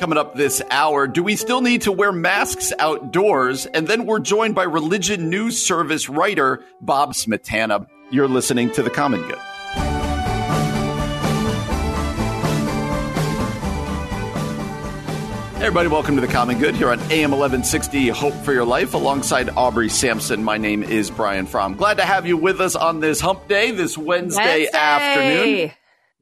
Coming up this hour, do we still need to wear masks outdoors? And then we're joined by Religion News Service writer Bob Smietana. You're listening to The Common Good. Hey everybody, welcome to The Common Good here on AM 1160 Hope for Your Life alongside Aubrey Sampson. My name is Brian Fromm. Glad to have you with us on this hump day, this Wednesday, Wednesday. afternoon.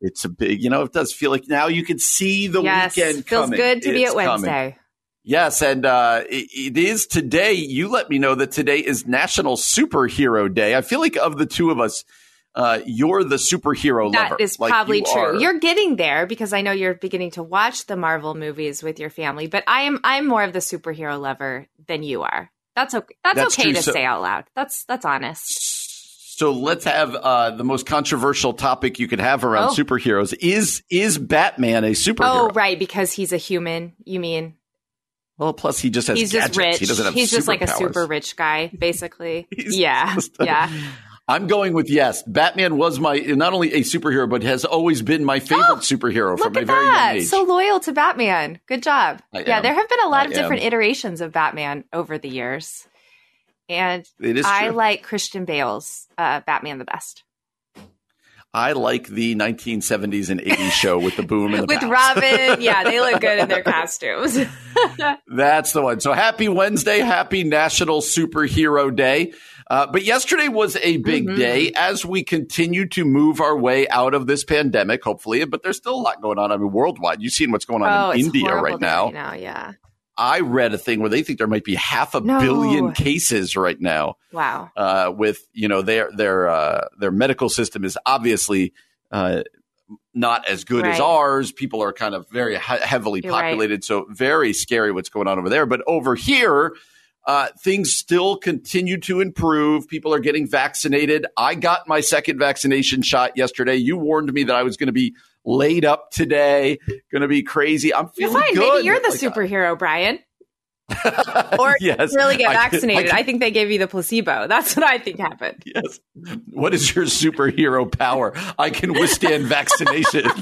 It's a big, you know, it does feel like now you can see the yes, weekend feels coming. good to be It's at coming. Wednesday. Yes, and uh, it, it is today. You let me know that today is National Superhero Day. I feel like of the two of us, uh, you're the superhero That lover. That is Like, probably you true. are- You're getting there because I know you're beginning to watch the Marvel movies with your family, but I am I'm more of the superhero lover than you are. That's okay. That's, That's okay true. to So- say out loud. That's that's honest. So let's have uh, the most controversial topic you could have around Oh. superheroes. Is is Batman a superhero? Oh, right, because he's a human. You mean Well, plus he just has he's gadgets. just rich? He doesn't have he's just like a super rich guy, basically. Yeah, a- yeah. I'm going with yes. Batman was my not only a superhero, but has always been my favorite Oh, superhero from a very that! young age. So loyal to Batman. Good job. I yeah, am. there have been a lot I of different am. iterations of Batman over the years, and I true. like Christian Bale's uh, Batman the best. I like the 1970s and 80s show with the boom and the With. Robin, yeah, they look good in their costumes. That's the one. So happy Wednesday, happy National Superhero Day. Uh, but yesterday was a big Mhm. day as we continue to move our way out of this pandemic, hopefully. But there's still a lot going on. I mean, worldwide. You've seen what's going on oh, in India right now. Right now, yeah. I read a thing where they think there might be half a No. billion cases right now. Wow. Uh, with you know their their uh, their medical system is obviously uh, not as good as ours. People are kind of very he- heavily You're right. populated, so very scary what's going on over there. But over here, uh, things still continue to improve. People are getting vaccinated. I got my second vaccination shot yesterday. You warned me that I was going to be laid up today, going to be crazy. I'm You're fine. good. Maybe you're the Like, superhero, Brian. Or yes, really get I- vaccinated. I- I, think they gave you the placebo. That's what I think happened. Yes. What is your superhero power? I can withstand vaccinations.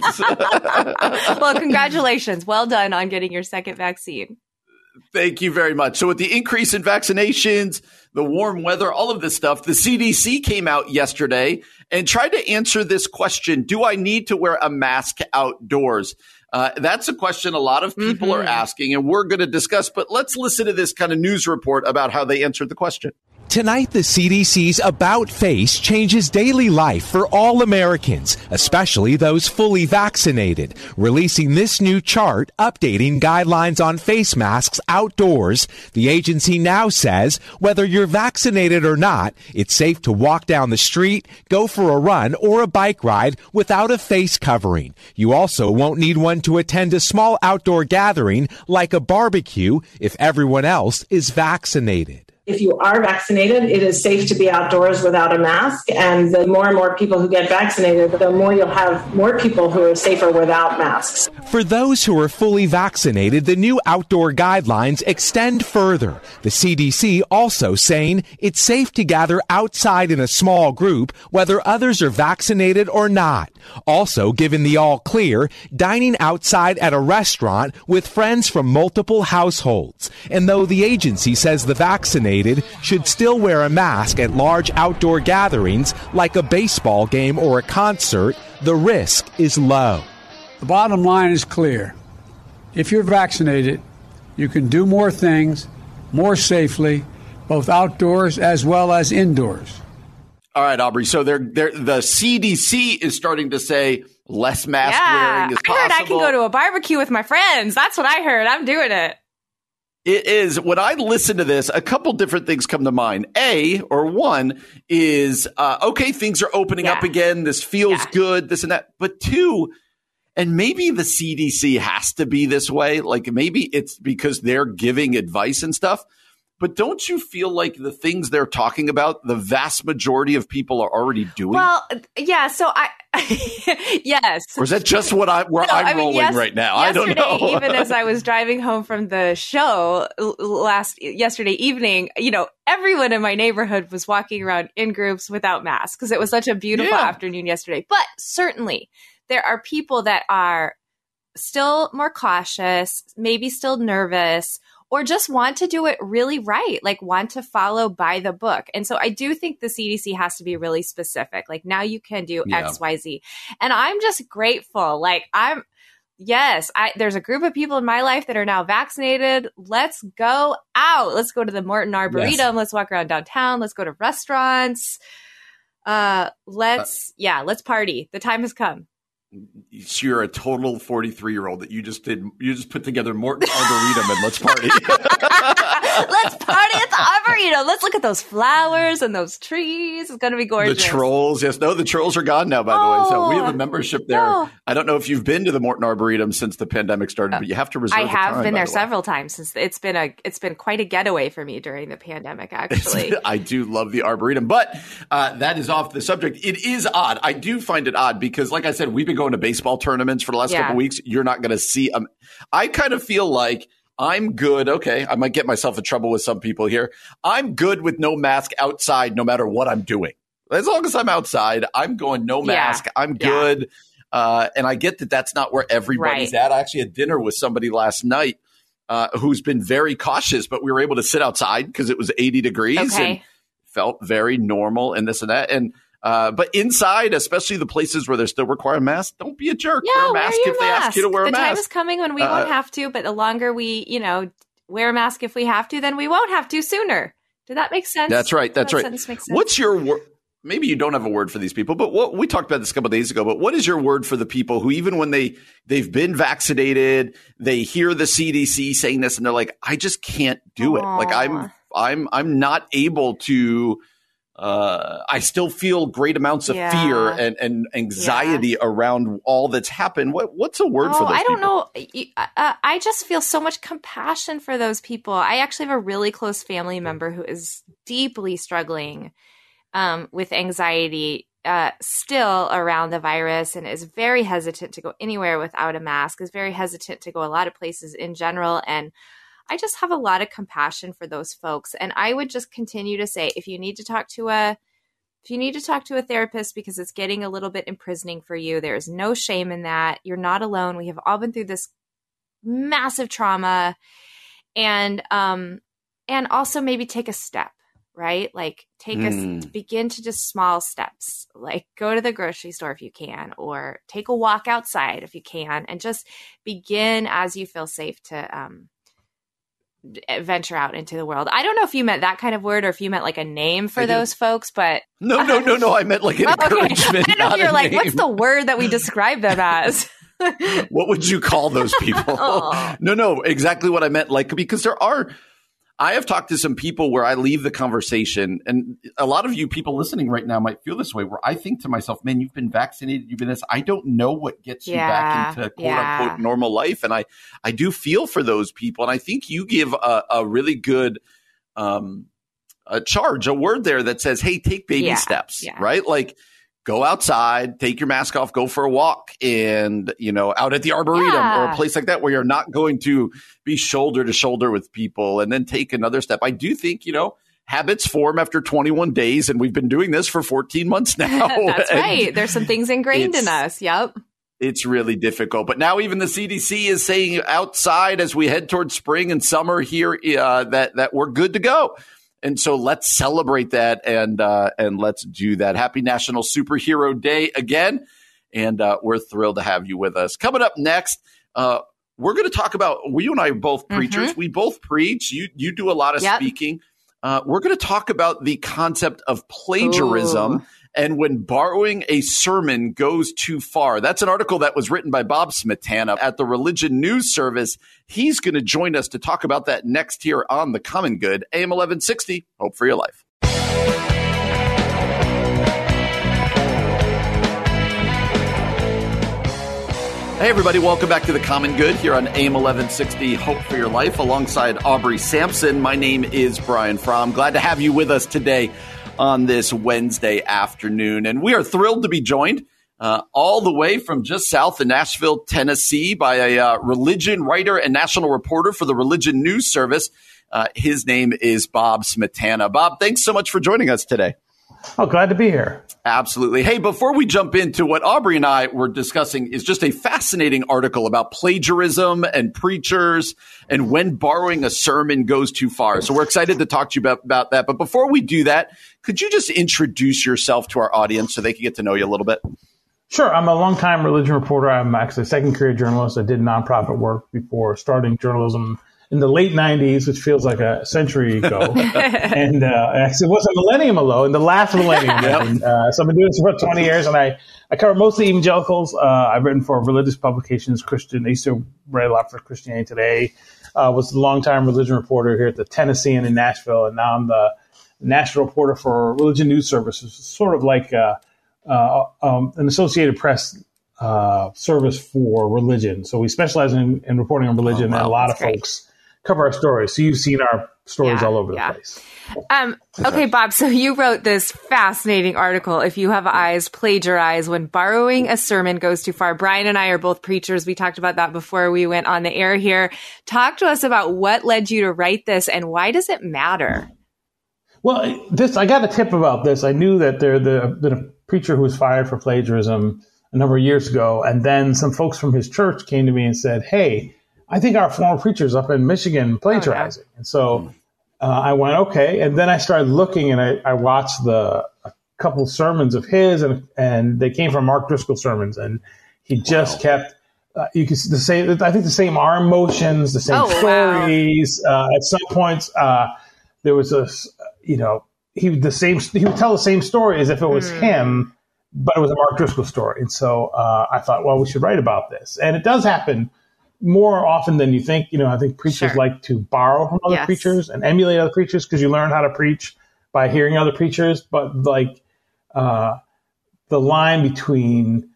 well, congratulations. Well done on getting your second vaccine. Thank you very much. So, with the increase in vaccinations, the warm weather, all of this stuff, the CDC came out yesterday and tried to answer this question Do I need to wear a mask outdoors? Uh, that's a question a lot of people are Mhm. asking, and we're going to discuss. But let's listen to this kind of news report about how they answered the question. Tonight, the CDC's About Face changes daily life for all Americans, especially those fully vaccinated, releasing this new chart updating guidelines on face masks outdoors. The agency now says whether you're vaccinated or not, it's safe to walk down the street, go for a run, or a bike ride without a face covering. You also won't need one to attend a small outdoor gathering like a barbecue if everyone else is vaccinated. If you are vaccinated, it is safe to be outdoors without a mask. And the more and more people who get vaccinated, the more you'll have more people who are safer without masks. For those who are fully vaccinated, the new outdoor guidelines extend further. The CDC also saying it's safe to gather outside in a small group, whether others are vaccinated or not. Also, given the all clear, dining outside at a restaurant with friends from multiple households. And though the agency says the vaccinated should still wear a mask at large outdoor gatherings like a baseball game or a concert, the risk is low. The bottom line is clear. If you're vaccinated, you can do more things more safely, both outdoors as well as indoors. All right, Aubrey. So they're, they're, the CDC is starting to say less mask yeah. wearing is I heard I can go to a barbecue with my friends. That's what I heard. I'm doing it. It is when I listen to this, a couple different things come to mind. A or one is uh, okay, things are opening Yeah. up again. This feels Yeah. good, this and that. But two, And maybe the CDC has to be this way. Like maybe it's because they're giving advice and stuff. But don't you feel like the things they're talking about, the vast majority of people are already doing? Well, yeah. So I, yes. Or is that just what I where No, I'm I mean, rolling yes- right now? I don't know. even as I was driving home from the show last yesterday evening, you know, everyone in my neighborhood was walking around in groups without masks because it was such a beautiful Yeah. afternoon yesterday. But certainly, there are people that are still more cautious, maybe still nervous, or just want to do it really right, like want to follow by the book. And so I do think the CDC has to be really specific. Like now you can do Yeah. X, Y, Z. And I'm just grateful. Like I'm Yes, I there's a group of people in my life that are now vaccinated. Let's go out. Let's go to the Morton Arboretum. Yes. Let's walk around downtown. Let's go to restaurants. Uh let's yeah, let's party. The time has come. You're a total 43 year old that you just did. You just put together Morton Arboretum and let's party. Let's at the Arboretum. Let's look at those flowers and those trees. It's going to be gorgeous. the trolls, yes, no, the trolls are gone now. By the way, so we have Oh, a membership there. no. I don't know if you've been to the Morton Arboretum since the pandemic started, but you have to reserve. I have time, been there the several times since it's been a it's been quite a getaway for me during the pandemic actually. I do love the Arboretum, but uh, that is off the subject. It is odd. I do find it odd because, like I said, we've been going to baseball tournaments for the last Yeah. couple weeks. You're not going to see. Um, I kind of feel like I'm good. Okay, I might get myself in trouble with some people here. I'm good with no mask outside, no matter what I'm doing. As long as I'm outside, I'm going no Yeah. mask. I'm Yeah. good. Uh, and I get that that's not where everybody's Right. at. I actually had dinner with somebody last night uh, who's been very cautious, but we were able to sit outside because it was 80 degrees and felt very normal and this and that. And uh, but inside, especially the places where they're still require masks, don't be a jerk. Yeah, wear a mask your if they ask you to mask. wear a mask. the time is coming when we Uh, won't have to, but the longer we, you know, wear a mask if we have to, then we won't have to sooner. Did that make sense? That's right. That's That right. sentence makes sense. What's your word? Maybe you don't have a word for these people, but what we talked about this a couple days ago. But what is your word for the people who, even when they they've been vaccinated, they hear the CDC saying this, and they're like, "I just can't do it. Like I'm I'm I'm not able to." Uh, I still feel great amounts of Yeah. fear and, and anxiety around all that's happened. What what's a word for Oh, those I don't people? know. You- Uh, I just feel so much compassion for those people. I actually have a really close family member who is deeply struggling um, with anxiety uh, still around the virus and is very hesitant to go anywhere without a mask, is very hesitant to go a lot of places in general. And I just have a lot of compassion for those folks. And I would just continue to say if you need to talk to a if you need to talk to a therapist because it's getting a little bit imprisoning for you, there is no shame in that. You're not alone. We have all been through this massive trauma and um and also maybe take a step, right? Like take a Mm. begin to just small steps. Like go to the grocery store if you can or take a walk outside if you can and just begin as you feel safe to um venture out into the world. I don't know if you meant that kind of word or if you meant like a name for I those folks, but No, no, no, no. I meant like an Oh, okay. encouragement. I know you're like, what's the word that we describe them as? what would you call those people? No, no, exactly what I meant. Like, because there are, I have talked to some people where I leave the conversation, and a lot of you people listening right now might feel this way, where I think to myself, man, you've been vaccinated, you've been this. I don't know what gets you back into quote yeah. unquote normal life. And I, I do feel for those people. And I think you give a, a really good, um, a charge, a word there that says, hey, take baby Yeah, steps, yeah. right? Like, go outside, take your mask off, go for a walk, and you know, out at the arboretum or a place like that where you're not going to be shoulder to shoulder with people, and then take another step. I do think you know habits form after 21 days, and we've been doing this for 14 months now. That's And right. There's some things ingrained in us. Yep. It's really difficult, but now even the CDC is saying outside as we head towards spring and summer here uh, that that we're good to go. And so let's celebrate that and uh, and let's do that. Happy National Superhero Day again, and uh, we're thrilled to have you with us. Coming up next, uh, we're going to talk about. We you and I are both preachers. We both preach. You you do a lot of Mm-hmm. Yep. speaking. Uh, we're going to talk about the concept of plagiarism Ooh. And when borrowing a sermon goes too far. That's an article that was written by Bob Smietana at the Religion News Service. He's going to join us to talk about that next here on The Common Good, AM 1160. Hope for your life. Hey, everybody, welcome back to The Common Good here on AIM 1160 Hope for Your Life alongside Aubrey Sampson. My name is Brian Fromm. Glad to have you with us today on this Wednesday afternoon. And we are thrilled to be joined uh, all the way from just south of Nashville, Tennessee, by a uh, religion writer and national reporter for the Religion News Service. Uh, his name is Bob Smietana. Bob, thanks so much for joining us today. Oh, glad to be here. Absolutely. Hey, before we jump into what Aubrey and I were discussing is just a fascinating article about plagiarism and preachers and when borrowing a sermon goes too far. So we're excited to talk to you about, about that. But before we do that, could you just introduce yourself to our audience so they can get to know you a little bit? Sure. I'm a longtime religion reporter. I'm actually a second career journalist. I did nonprofit work before starting journalism in the late 90s, which feels like a century ago. and uh, actually, it was a millennium ago, in the last millennium. yep. uh, so I've been doing this for about 20 years, and I, I cover mostly evangelicals. Uh, I've written for religious publications, Christian. I used to write a lot for Christianity Today. Uh, was a longtime religion reporter here at the Tennessean in Nashville, and now I'm the national reporter for Religion News Services, sort of like uh, uh, um, an Associated Press uh, service for religion. So we specialize in, in reporting on religion, oh, wow. and a lot of great. folks cover our stories. So you've seen our stories yeah, all over the yeah. place. Um, okay, Bob. So you wrote this fascinating article. If you have eyes, plagiarize when borrowing a sermon goes too far. Brian and I are both preachers. We talked about that before we went on the air here. Talk to us about what led you to write this and why does it matter? Well, this I got a tip about this. I knew that there the, the a preacher who was fired for plagiarism a number of years ago, and then some folks from his church came to me and said, "Hey." I think our former preachers up in Michigan plagiarizing. Oh, yeah. And so uh, I went, okay. And then I started looking and I, I watched the a couple sermons of his and, and they came from Mark Driscoll sermons. And he just wow. kept, uh, you can see the same, I think the same arm motions, the same oh, stories. Wow. Uh, at some points, uh, there was a, you know, he the same, he would tell the same story as if it was mm. him, but it was a Mark Driscoll story. And so uh, I thought, well, we should write about this. And it does happen more often than you think. You know, I think preachers sure. like to borrow from other yes. preachers and emulate other preachers because you learn how to preach by hearing other preachers. But like uh, the line between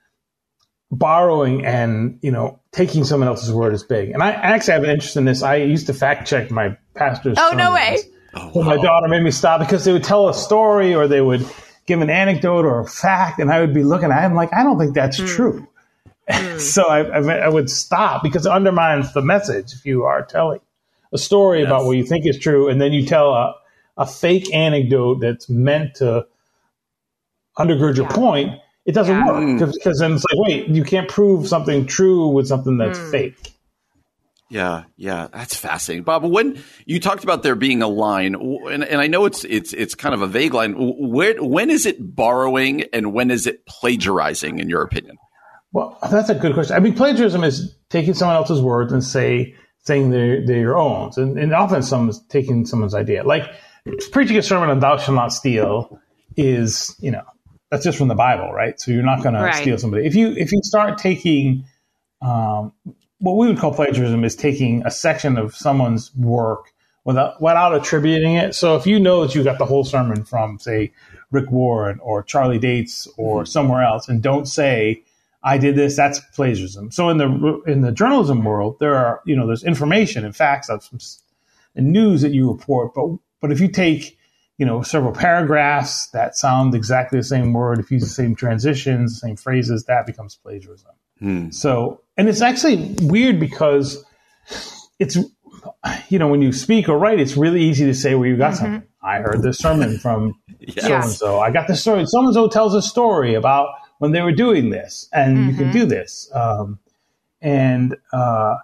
borrowing and you know taking someone else's word is big. And I actually have an interest in this. I used to fact check my pastor's. Oh no way! Oh, wow. My daughter made me stop because they would tell a story or they would give an anecdote or a fact, and I would be looking at it. I'm like, I don't think that's mm. true. Mm. so I, I, I, would stop because it undermines the message if you are telling a story yes. about what you think is true and then you tell a, a fake anecdote that's meant to undergird your point. It doesn't yeah. work because then it's like, wait, you can't prove something true with something that's mm. fake. Yeah, yeah, that's fascinating, Bob. When you talked about there being a line, and, and I know it's it's it's kind of a vague line. Where, when is it borrowing and when is it plagiarizing, in your opinion? Well, that's a good question. I mean, plagiarism is taking someone else's words and say saying they're, they're your own, and, and often someone's taking someone's idea. Like preaching a sermon on "Thou shalt not steal" is, you know, that's just from the Bible, right? So you're not going right. to steal somebody. If you if you start taking um, what we would call plagiarism is taking a section of someone's work without without attributing it. So if you know that you got the whole sermon from, say, Rick Warren or Charlie Dates or mm-hmm. somewhere else, and don't say I did this. That's plagiarism. So in the in the journalism world, there are you know there's information and facts and news that you report. But but if you take you know several paragraphs that sound exactly the same word, if you use the same transitions, the same phrases, that becomes plagiarism. Hmm. So and it's actually weird because it's you know when you speak or write, it's really easy to say where you got mm-hmm. something. I heard this sermon from so and so. I got this story. So and so tells a story about when they were doing this, and mm-hmm. you can do mm-hmm. this. Um, and uh,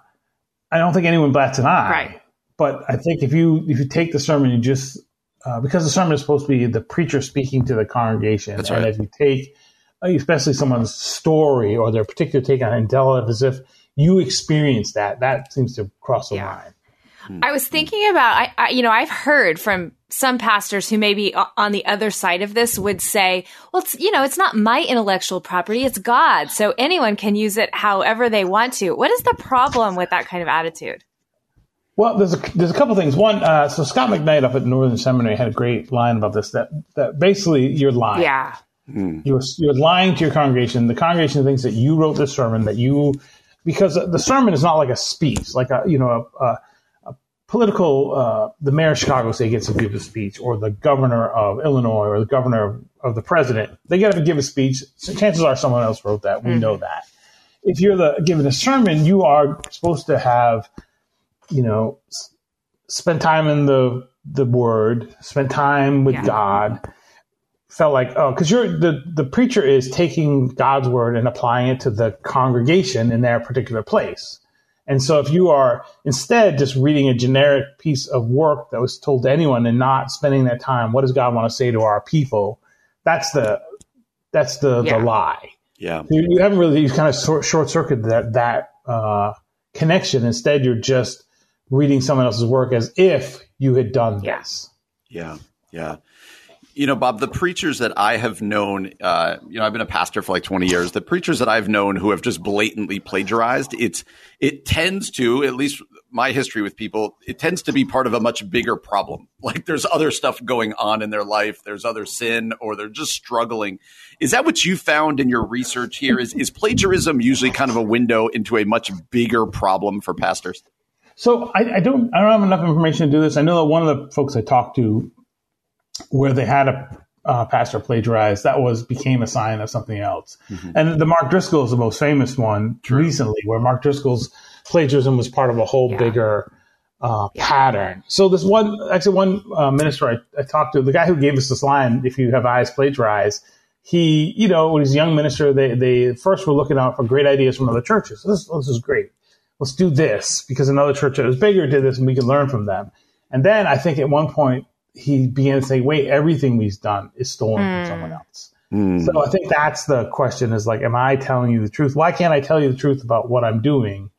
I don't think anyone bats an eye. Right. But I think if you if you take the sermon, you just uh, because the sermon is supposed to be the preacher speaking to the congregation, That's and right. if you take especially someone's story or their particular take on it and tell it as if you experienced that, that seems to cross the yeah. line. I was thinking about, I, I, you know, I've heard from some pastors who maybe on the other side of this would say, well, it's, you know, it's not my intellectual property, it's God. So anyone can use it however they want to. What is the problem with that kind of attitude? Well, there's a, there's a couple things. One, uh, so Scot McKnight up at Northern Seminary had a great line about this that, that basically you're lying. Yeah. Mm. You're, you're lying to your congregation. The congregation thinks that you wrote this sermon, that you because the sermon is not like a speech, like a you know a, a, a political. Uh, the mayor of Chicago say gets to give a speech, or the governor of Illinois, or the governor of, of the president. They get to give a speech. So chances are someone else wrote that. We mm-hmm. know that. If you're the giving a sermon, you are supposed to have, you know, spend time in the the Word, spend time with yeah. God felt like oh because you're the the preacher is taking god's word and applying it to the congregation in their particular place. And so if you are instead just reading a generic piece of work that was told to anyone and not spending that time what does god want to say to our people? That's the that's the yeah. the lie. Yeah. You, you haven't really you kind of short circuited that that uh, connection. Instead you're just reading someone else's work as if you had done this. Yeah. Yeah you know, Bob, the preachers that I have known, uh, you know, I've been a pastor for like 20 years. The preachers that I've known who have just blatantly plagiarized, it's, it tends to, at least my history with people, it tends to be part of a much bigger problem. Like there's other stuff going on in their life. There's other sin or they're just struggling. Is that what you found in your research here? Is, is plagiarism usually kind of a window into a much bigger problem for pastors? So I, I don't, I don't have enough information to do this. I know that one of the folks I talked to where they had a uh, pastor plagiarize, that was became a sign of something else. Mm-hmm. And the Mark Driscoll is the most famous one True. recently, where Mark Driscoll's plagiarism was part of a whole yeah. bigger uh, yeah. pattern. So this one, actually, one uh, minister I, I, talked to, the guy who gave us this line, "If you have eyes, plagiarize." He, you know, when he's a young minister, they they first were looking out for great ideas from other churches. This, this is great. Let's do this because another church that was bigger did this, and we can learn from them. And then I think at one point he began to say, wait, everything we've done is stolen mm. from hmm. someone else. Mm. So I think that's the question is like, am I telling you the truth? Why can't I tell you the truth about what I'm doing?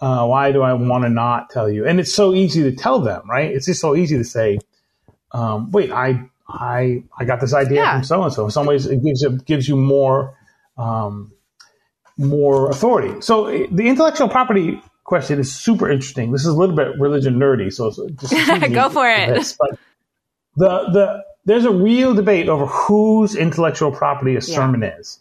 Uh, why do I want to not tell you? And it's so easy to tell them, right? It's just so easy to say, um, wait, I, I, I got this idea yeah. from so and so. In some ways, it gives you, gives you more, um, more authority. So the intellectual property question is super interesting. This is a little bit religion nerdy, so just go for it. This, but the the there's a real debate over whose intellectual property a sermon yeah. is.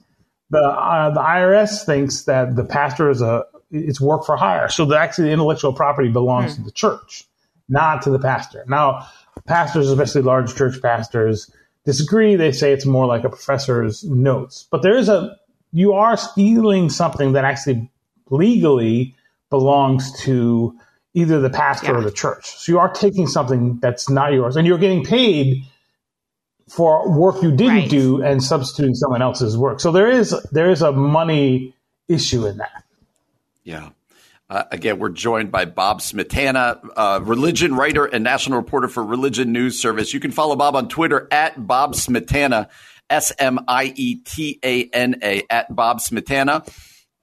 The uh, the IRS thinks that the pastor is a it's work for hire, so the actually the intellectual property belongs mm. to the church, not to the pastor. Now, pastors, especially large church pastors, disagree. They say it's more like a professor's notes, but there is a you are stealing something that actually legally belongs to either the pastor yeah. or the church. So you are taking something that's not yours and you're getting paid for work you didn't right. do and substituting someone else's work. So there is there is a money issue in that. Yeah. Uh, again, we're joined by Bob Smietana, uh, religion writer and national reporter for Religion News Service. You can follow Bob on Twitter at Bob Smietana, S M I E T A N A, at Bob Smietana.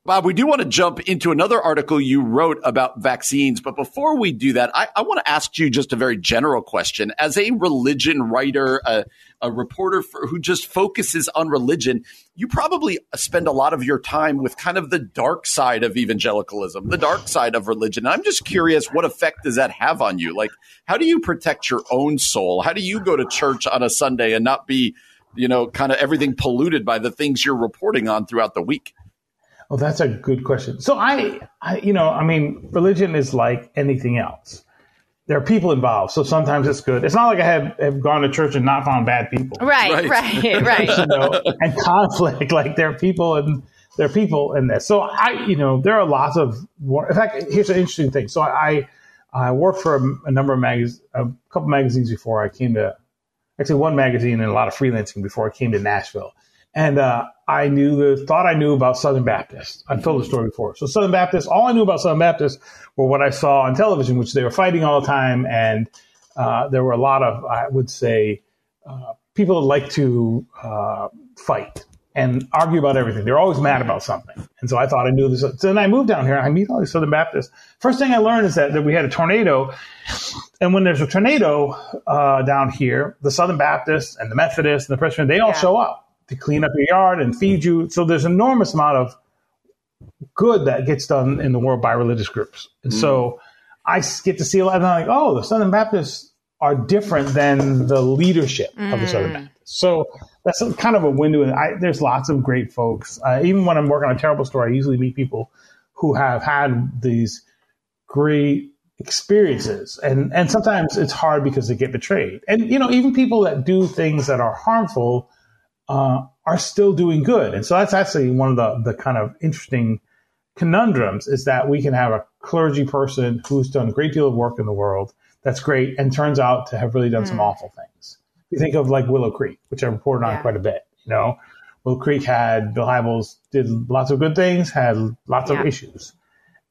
Bob, we do want to jump into another article you wrote about vaccines. But before we do that, I, I want to ask you just a very general question. As a religion writer, a, a reporter for, who just focuses on religion, you probably spend a lot of your time with kind of the dark side of evangelicalism, the dark side of religion. I'm just curious, what effect does that have on you? Like, how do you protect your own soul? How do you go to church on a Sunday and not be, you know, kind of everything polluted by the things you're reporting on throughout the week? Oh, that's a good question. So I, I, you know, I mean, religion is like anything else. There are people involved, so sometimes it's good. It's not like I have, have gone to church and not found bad people. Right, right, right. right. you know, and conflict. Like there are people and there are people in this. So I, you know, there are lots of. In fact, here's an interesting thing. So I, I worked for a, a number of magazines, a couple magazines before I came to, actually one magazine and a lot of freelancing before I came to Nashville. And uh, I knew the thought I knew about Southern Baptist. I've told the story before. So Southern Baptist, all I knew about Southern Baptist were what I saw on television, which they were fighting all the time, and uh, there were a lot of, I would say, uh, people like to uh, fight and argue about everything. They're always mad about something. And so I thought I knew this. So then I moved down here. I meet all these Southern Baptists. First thing I learned is that, that we had a tornado. And when there's a tornado uh, down here, the Southern Baptists and the Methodists and the Presbyterians they all yeah. show up to clean up your yard and feed you. So there's an enormous amount of good that gets done in the world by religious groups. And mm. so I get to see a lot, and I'm like, oh, the Southern Baptists are different than the leadership mm. of the Southern mm. Baptists. So that's a, kind of a window. I, there's lots of great folks. Uh, even when I'm working on a terrible story, I usually meet people who have had these great experiences and and sometimes it's hard because they get betrayed and you know even people that do things that are harmful uh, are still doing good and so that's actually one of the the kind of interesting conundrums is that we can have a clergy person who's done a great deal of work in the world that's great and turns out to have really done mm. some awful things you think of like willow creek which i reported on yeah. quite a bit you know willow creek had bill hybels did lots of good things had lots yeah. of issues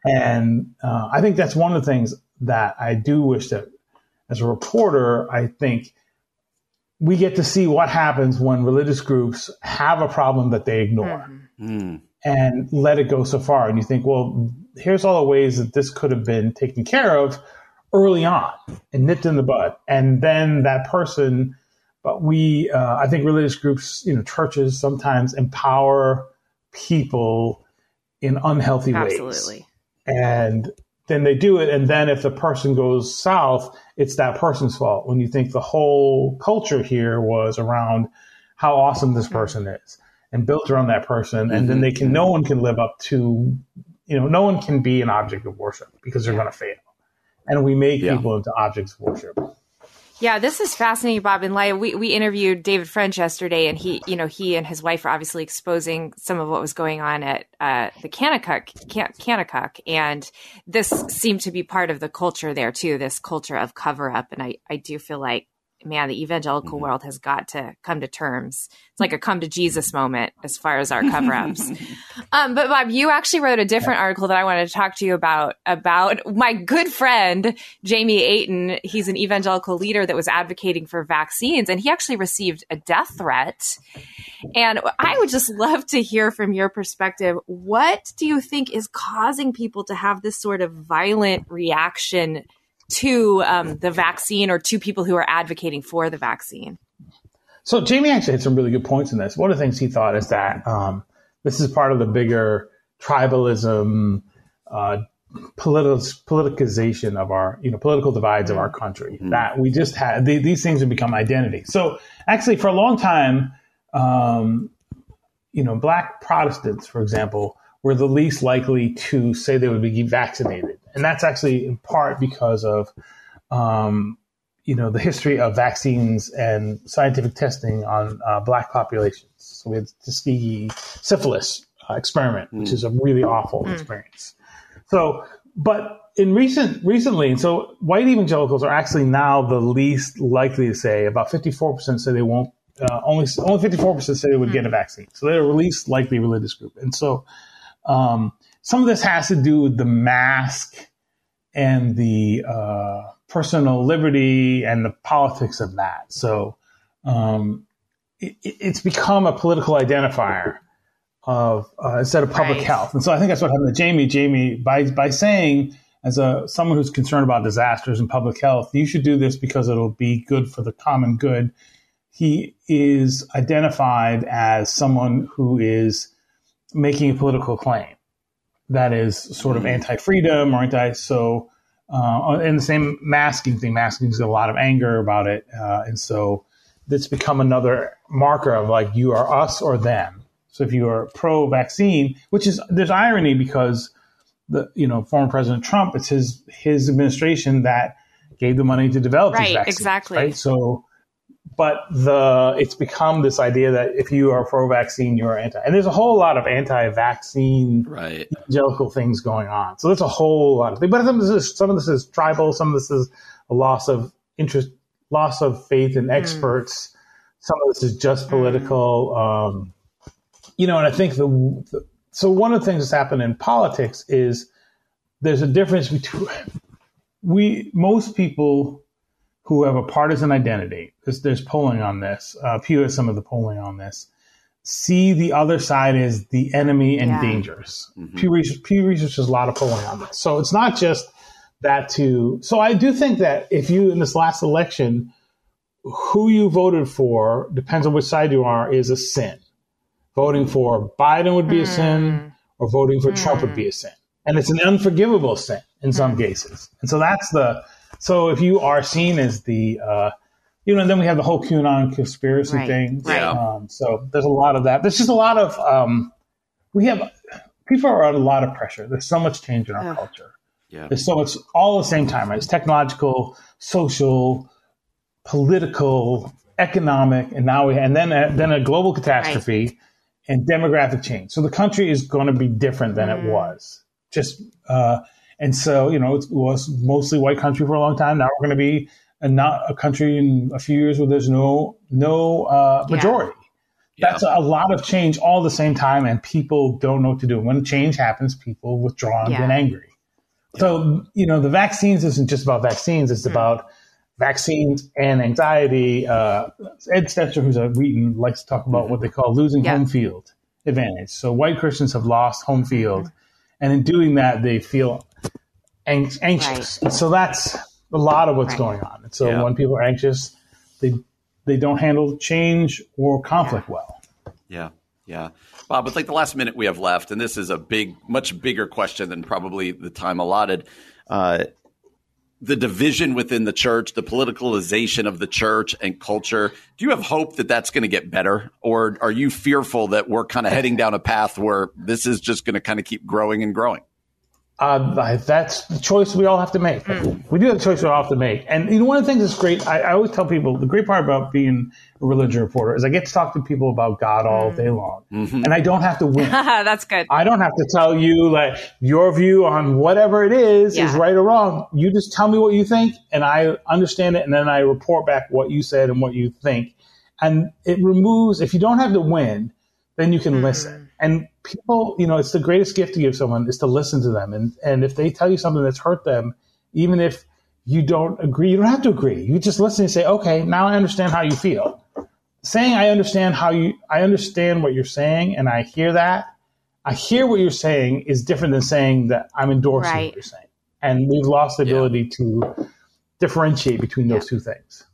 and uh, I think that's one of the things that I do wish that as a reporter, I think we get to see what happens when religious groups have a problem that they ignore mm-hmm. and let it go so far. And you think, well, here's all the ways that this could have been taken care of early on and nipped in the bud. And then that person, but we, uh, I think religious groups, you know, churches sometimes empower people in unhealthy Absolutely. ways. Absolutely and then they do it. And then if the person goes south, it's that person's fault. When you think the whole culture here was around how awesome this person is and built around that person. And mm-hmm. then they can, no one can live up to, you know, no one can be an object of worship because they're going to fail. And we make yeah. people into objects of worship. Yeah, this is fascinating, Bob. And Laia, we, we interviewed David French yesterday, and he, you know, he and his wife are obviously exposing some of what was going on at uh, the Kanakuk, Kanakuk, and this seemed to be part of the culture there too. This culture of cover up, and I, I do feel like man, the evangelical mm-hmm. world has got to come to terms. It's like a come to Jesus moment as far as our cover ups. um, but Bob, you actually wrote a different article that I wanted to talk to you about, about my good friend, Jamie Aten. He's an evangelical leader that was advocating for vaccines and he actually received a death threat. And I would just love to hear from your perspective. What do you think is causing people to have this sort of violent reaction to um, the vaccine or to people who are advocating for the vaccine. So Jamie actually had some really good points in this. One of the things he thought is that um, this is part of the bigger tribalism, uh, political politicization of our, you know, political divides of our country. Mm-hmm. That we just had they, these things have become identity. So actually, for a long time, um, you know, black Protestants, for example, were the least likely to say they would be vaccinated and that's actually in part because of um, you know the history of vaccines and scientific testing on uh, black populations. So we had the Tuskegee syphilis uh, experiment, which mm. is a really awful mm. experience. So, but in recent recently, and so white evangelicals are actually now the least likely to say. About fifty four percent say they won't. Uh, only only fifty four percent say they would mm. get a vaccine. So they're the least likely religious group, and so. Um, some of this has to do with the mask and the uh, personal liberty and the politics of that. So um, it, it's become a political identifier of uh, instead of public right. health. And so I think that's what happened to Jamie. Jamie, by by saying as a someone who's concerned about disasters and public health, you should do this because it'll be good for the common good. He is identified as someone who is making a political claim that is sort of mm-hmm. anti-freedom or anti. So, uh, and the same masking thing, masking is a lot of anger about it, uh, and so it's become another marker of like you are us or them. So if you are pro-vaccine, which is there's irony because the you know former President Trump, it's his his administration that gave the money to develop right, these vaccines, exactly. Right, so but the it's become this idea that if you are pro-vaccine, you're anti. And there's a whole lot of anti-vaccine right. evangelical things going on. So there's a whole lot of things. But some of this is some of this is tribal. Some of this is a loss of interest, loss of faith in hmm. experts. Mm. Some of this is just political. Mm. Um, you know, and I think the, the so one of the things that's happened in politics is there's a difference between we most people who have a partisan identity, because there's polling on this, uh, Pew has some of the polling on this, see the other side as the enemy and yeah. dangerous. Mm-hmm. Pew, Research, Pew Research has a lot of polling on this. So it's not just that to, so I do think that if you, in this last election, who you voted for, depends on which side you are, is a sin. Voting for Biden would be mm. a sin, hmm. or voting for mm. Trump would be a sin. And it's an unforgivable sin in some mm. cases. And so that's the, so if you are seen as the, uh, you know, then we have the whole QAnon conspiracy right. thing. Right. Um, so there's a lot of that. There's just a lot of, um, we have people are under a lot of pressure. There's so much change in our culture. Yeah. There's so much all at the same time, right? It's technological, social, political, economic, and now we and then a, then a global catastrophe right. and demographic change. So the country is going to be different than mm. it was. Just uh, and so you know it was mostly white country for a long time. Now we're going to be a not a country in a few years where there's no no uh, majority. Yeah. That's yeah. a lot of change all at the same time, and people don't know what to do. When change happens, people withdraw and yeah. get angry. So you know the vaccines isn't just about vaccines; it's mm. about vaccines and anxiety. Uh, Ed Stetzer, who's at Wheaton, likes to talk about what they call losing home field advantage. So white Christians have lost home field, mm-hmm. And in doing that, they feel ang- anxious. Right. So that's a lot of what's right. going on. And so yeah. when people are anxious, they they don't handle change or conflict yeah. well. Yeah, yeah. Bob, it's like the last minute we have left, and this is a big, much bigger question than probably the time allotted. Uh, the division within the church, the politicalization of the church and culture. Do you have hope that that's going to get better? Or are you fearful that we're kind of heading down a path where this is just going to kind of keep growing and growing? Uh, that's the choice we all have to make. Mm. We do have the choice we all have to make. And you know, one of the things that's great, I, I, always tell people the great part about being a religion reporter is I get to talk to people about God all mm. day long. Mm-hmm. And I don't have to win. that's good. I don't have to tell you like your view on whatever it is yeah. is right or wrong. You just tell me what you think and I understand it and then I report back what you said and what you think. And it removes, if you don't have to win, then you can mm. listen. And people, you know, it's the greatest gift to give someone is to listen to them. And, and if they tell you something that's hurt them, even if you don't agree, you don't have to agree. You just listen and say, okay, now I understand how you feel. Saying I understand how you, I understand what you're saying and I hear that. I hear what you're saying is different than saying that I'm endorsing right. what you're saying. And we've lost the ability yeah. to differentiate between those yeah. two things.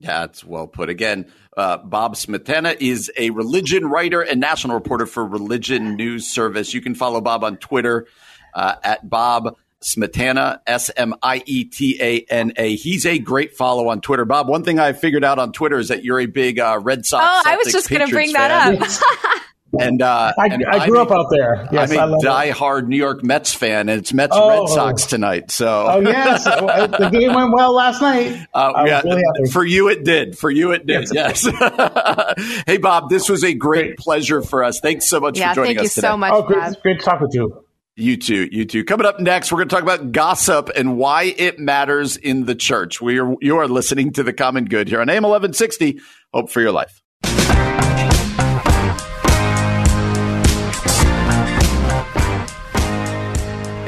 Yeah, it's well put. Again, uh, Bob Smietana is a religion writer and national reporter for Religion News Service. You can follow Bob on Twitter uh, at Bob Smietana, S M I E T A N A. He's a great follow on Twitter. Bob, one thing I figured out on Twitter is that you're a big uh, Red Sox. Oh, Celtics, I was just going to bring fan. that up. And, uh, I, and I grew up out there. Yes, I'm a diehard New York Mets fan, and it's Mets oh, Red Sox tonight. So, oh yes, the game went well last night. Uh, yeah, really for you it did. For you it did. Yes. yes. hey, Bob, this was a great, great, pleasure for us. Thanks so much yeah, for joining us today. Thank you so much. Oh, great, great to talk with you. You too. You too. Coming up next, we're going to talk about gossip and why it matters in the church. We are you are listening to the Common Good here on AM eleven sixty. Hope for your life.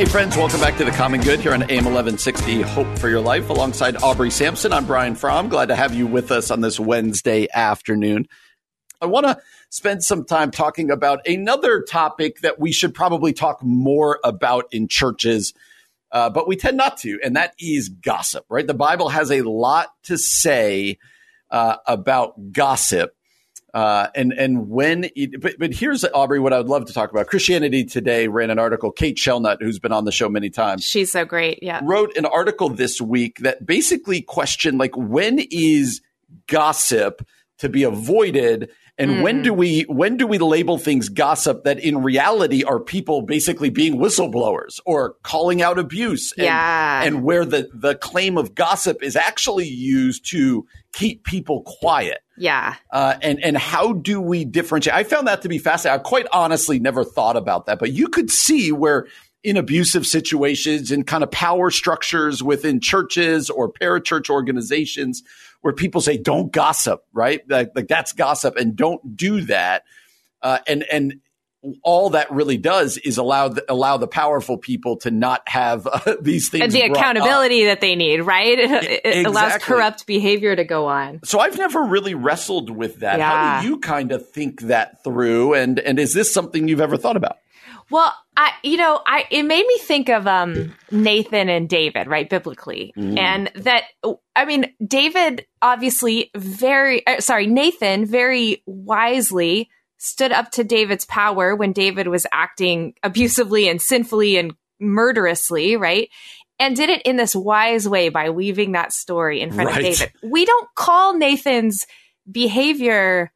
Hey, friends, welcome back to the Common Good here on AM 1160 Hope for Your Life alongside Aubrey Sampson. I'm Brian Fromm. Glad to have you with us on this Wednesday afternoon. I want to spend some time talking about another topic that we should probably talk more about in churches, uh, but we tend not to, and that is gossip, right? The Bible has a lot to say uh, about gossip. Uh, and and when it, but but here's Aubrey what I would love to talk about. Christianity Today ran an article. Kate Shellnutt, who's been on the show many times, she's so great. Yeah, wrote an article this week that basically questioned like when is gossip to be avoided and mm. when do we when do we label things gossip that in reality are people basically being whistleblowers or calling out abuse and, yeah. and where the the claim of gossip is actually used to keep people quiet yeah. Uh, and and how do we differentiate? I found that to be fascinating. I quite honestly never thought about that, but you could see where in abusive situations and kind of power structures within churches or parachurch organizations where people say don't gossip, right? Like, like that's gossip, and don't do that. Uh, and and all that really does is allow the, allow the powerful people to not have uh, these things. And the accountability up. that they need, right? It, it exactly. allows corrupt behavior to go on. So I've never really wrestled with that. Yeah. How do you kind of think that through? And and is this something you've ever thought about? Well, I you know, I it made me think of um Nathan and David, right, biblically. Mm. And that I mean, David obviously very uh, sorry, Nathan very wisely stood up to David's power when David was acting abusively and sinfully and murderously, right? And did it in this wise way by weaving that story in front right. of David. We don't call Nathan's behavior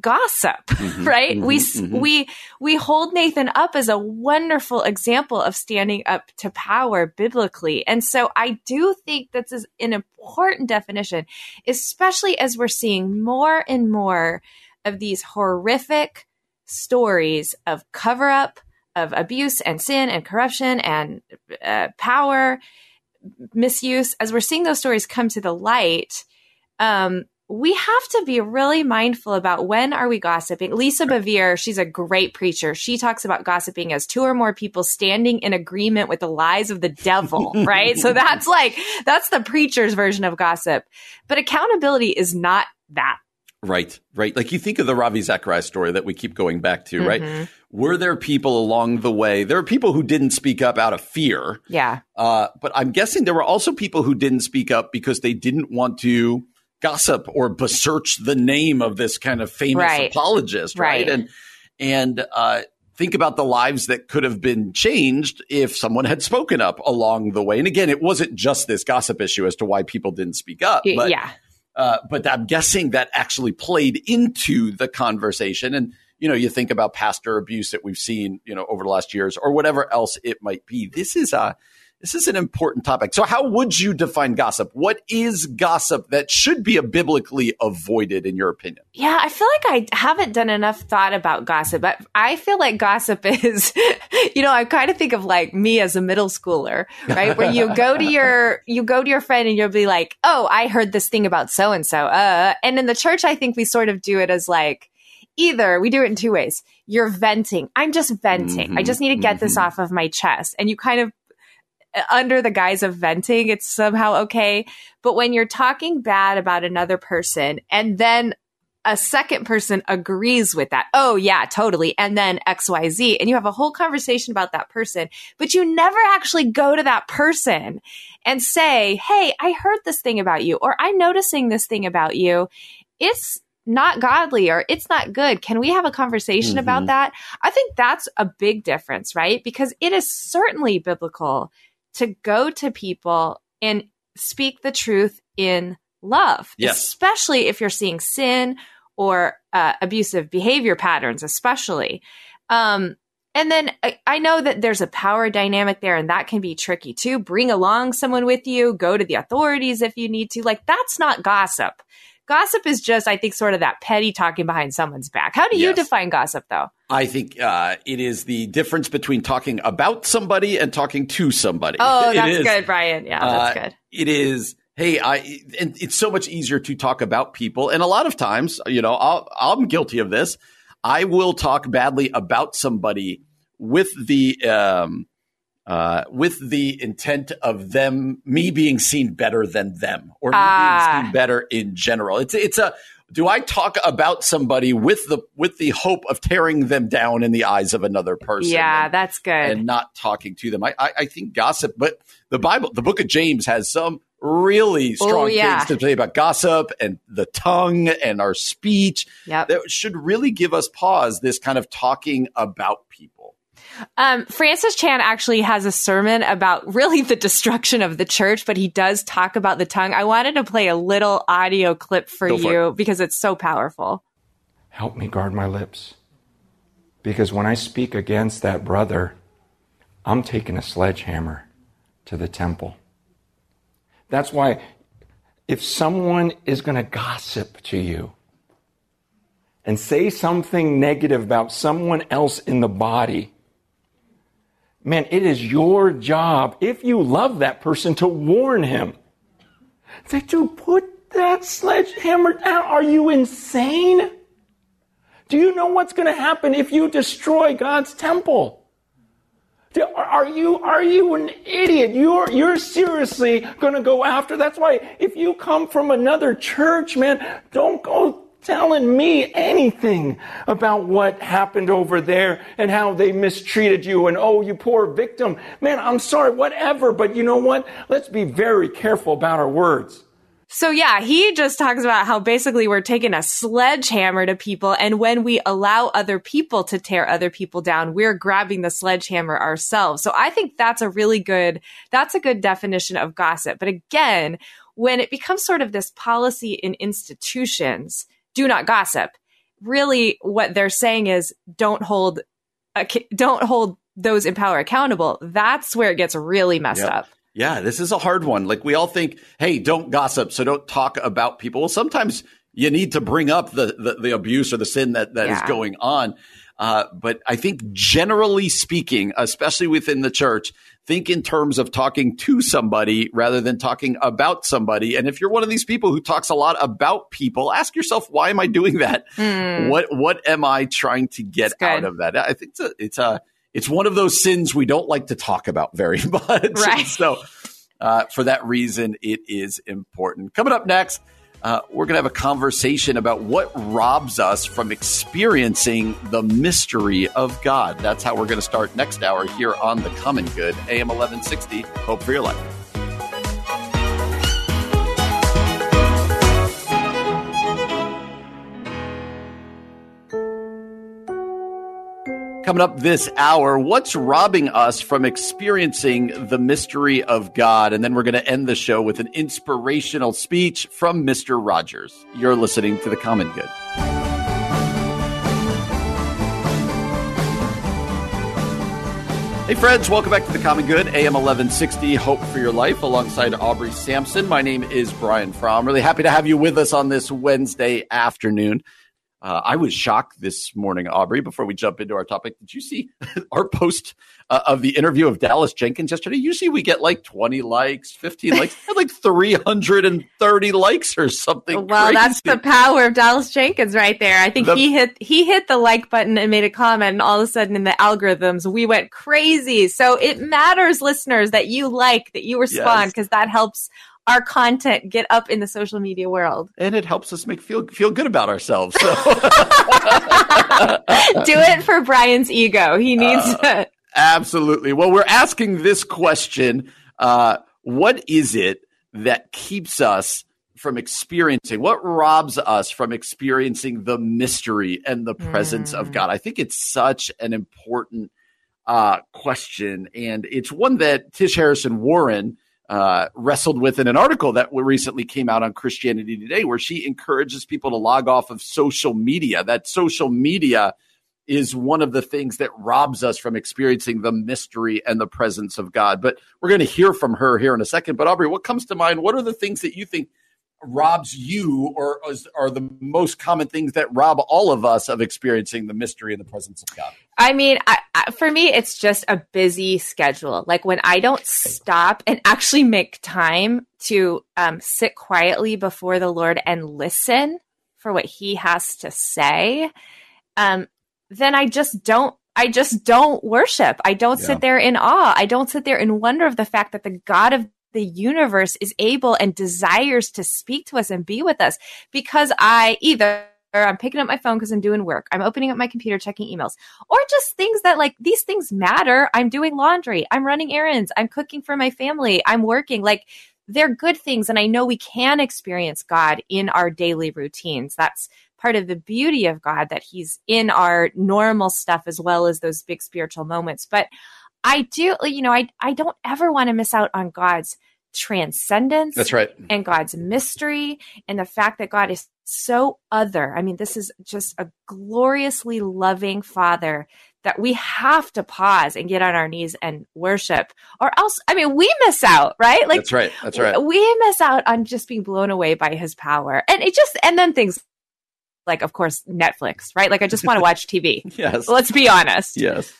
gossip, Mm-hmm, right? we we we hold Nathan up as a wonderful example of standing up to power biblically. And so I do think that's an important definition, especially as we're seeing more and more of these horrific stories of cover up, of abuse and sin and corruption and uh, power misuse. As we're seeing those stories come to the light, um, we have to be really mindful about when are we gossiping. Lisa Bevere, she's a great preacher. She talks about gossiping as two or more people standing in agreement with the lies of the devil, right? So that's like that's the preacher's version of gossip. But accountability is not that. Right, right. Like you think of the Ravi Zacharias story that we keep going back to, Mm-hmm. right? Were there people along the way? There are people who didn't speak up out of fear, Yeah. uh, but I'm guessing there were also people who didn't speak up because they didn't want to gossip or besearch the name of this kind of famous Right. apologist, right? Right. And and uh, think about the lives that could have been changed if someone had spoken up along the way. And again, it wasn't just this gossip issue as to why people didn't speak up, but yeah. uh, but I'm guessing that actually played into the conversation. And, you know, you think about pastor abuse that we've seen, you know, over the last years or whatever else it might be. This is a, this is an important topic. So how would you define gossip? What is gossip that should be a biblically avoided in your opinion? Yeah, I feel like I haven't done enough thought about gossip, but I feel like gossip is, you know, I kind of think of like me as a middle schooler, right? Where you go to your, you go to your friend and you'll be like, oh, I heard this thing about so and so. Uh, and in the church, I think we sort of do it as like, either we do it in two ways. You're venting. I'm just venting. I just need to get this off of my chest. And you kind of, under the guise of venting, it's somehow okay. But when you're talking bad about another person and then a second person agrees with that. Oh, yeah, totally. And then XYZ. And you have a whole conversation about that person, but you never actually go to that person and say, Hey, I heard this thing about you, or I'm noticing this thing about you. It's not godly or it's not good. Can we have a conversation about mm-hmm. that? I think that's a big difference, right? Because it is certainly biblical to go to people and speak the truth in love, Yes. especially if you're seeing sin or uh, abusive behavior patterns, especially. Um, and then I, I know that there's a power dynamic there, and that can be tricky too. Bring along someone with you, go to the authorities if you need to. Like, that's not gossip. Gossip is just, I think, sort of that petty talking behind someone's back. How do you Yes. define gossip, though? I think uh, it is the difference between talking about somebody and talking to somebody. Oh, that's is. good, Brian. Yeah, that's Uh, good. It is. Hey, I and it's so much easier to talk about people, and a lot of times, you know, I'll, I'm guilty of this. I will talk badly about somebody with the um, uh, with the intent of them, me being seen better than them, or me Ah. being seen better in general. It's it's a. Do I talk about somebody with the with the hope of tearing them down in the eyes of another person? Yeah, And- that's good. and not talking to them. I, I, I think gossip, but the Bible, the book of James has some really strong Oh, yeah. things to say about gossip and the tongue and our speech Yep. that should really give us pause, this kind of talking about people. Um, Francis Chan actually has a sermon about really the destruction of the church, but he does talk about the tongue. I wanted to play a little audio clip for Go for you because it's so powerful. Help me guard my lips. Because when I speak against that brother, I'm taking a sledgehammer to the temple. That's why if someone is going to gossip to you and say something negative about someone else in the body, man, it is your job, if you love that person, to warn him. Say, dude, put that sledgehammer down. Are you insane? Do you know what's going to happen if you destroy God's temple? Are you are you an idiot? You're you're seriously going to go after. That's why if you come from another church, man, don't go telling me anything about what happened over there and how they mistreated you and oh you poor victim. Man, I'm sorry, whatever, but you know what? Let's be very careful about our words. So yeah, he just talks about how basically we're taking a sledgehammer to people. And when we allow other people to tear other people down, we're grabbing the sledgehammer ourselves. So I think that's a really good, that's a good definition of gossip. But again, when it becomes sort of this policy in institutions, do not gossip. really what they're saying is don't hold don't hold those in power accountable. That's where it gets really messed yep. up. Yeah, this is a hard one. Like we all think, hey, don't gossip, so don't talk about people. Well, sometimes you need to bring up the the, the abuse or the sin that that yeah. is going on. Uh, but I think generally speaking, especially within the church, think in terms of talking to somebody rather than talking about somebody. And if you're one of these people who talks a lot about people, ask yourself, why am I doing that? Mm. What what am I trying to get out of that? I think it's a, it's a it's one of those sins we don't like to talk about very much. Right. so uh, for that reason, it is important. Coming up next uh, we're going to have a conversation about what robs us from experiencing the mystery of God. That's how we're going to start next hour here on The Common Good, AM 1160. Hope for your life. Coming up this hour, what's robbing us from experiencing the mystery of God? And then we're going to end the show with an inspirational speech from Mr. Rogers. You're listening to The Common Good. Hey, friends, welcome back to The Common Good, AM 1160, Hope for Your Life, alongside Aubrey Sampson. My name is Brian Fromm. Really happy to have you with us on this Wednesday afternoon. Uh, I was shocked this morning, Aubrey, before we jump into our topic. Did you see our post uh, of the interview of Dallas Jenkins yesterday? Usually we get like 20 likes, 15 likes, had like 330 likes or something. Well, crazy. that's the power of Dallas Jenkins right there. I think the, he hit he hit the like button and made a comment, and all of a sudden in the algorithms we went crazy. So it matters, listeners, that you like, that you respond, because yes. that helps our content get up in the social media world. And it helps us make feel feel good about ourselves. So. Do it for Brian's ego. He needs uh, to. Absolutely. Well, we're asking this question uh, What is it that keeps us from experiencing? What robs us from experiencing the mystery and the presence mm. of God? I think it's such an important uh, question. And it's one that Tish Harrison Warren uh, wrestled with in an article that recently came out on Christianity Today, where she encourages people to log off of social media. That social media is one of the things that robs us from experiencing the mystery and the presence of God. But we're going to hear from her here in a second. But Aubrey, what comes to mind? What are the things that you think robs you or are the most common things that rob all of us of experiencing the mystery and the presence of God? I mean, I, I, for me, it's just a busy schedule. Like when I don't stop and actually make time to um, sit quietly before the Lord and listen for what He has to say, um, then I just don't. I just don't worship. I don't yeah. sit there in awe. I don't sit there in wonder of the fact that the God of the universe is able and desires to speak to us and be with us because I either I'm picking up my phone because I'm doing work. I'm opening up my computer, checking emails, or just things that like these things matter. I'm doing laundry. I'm running errands. I'm cooking for my family. I'm working. Like they're good things. And I know we can experience God in our daily routines. That's part of the beauty of God that He's in our normal stuff as well as those big spiritual moments. But I do, you know, I, I don't ever want to miss out on God's transcendence. That's right. And God's mystery and the fact that God is so other. I mean, this is just a gloriously loving Father that we have to pause and get on our knees and worship or else i mean we miss out right? Like that's right. That's right. we miss out on just being blown away by his power. And it just and then things like of course netflix right? Like i just want to watch tv yes. Let's be honest. Yes.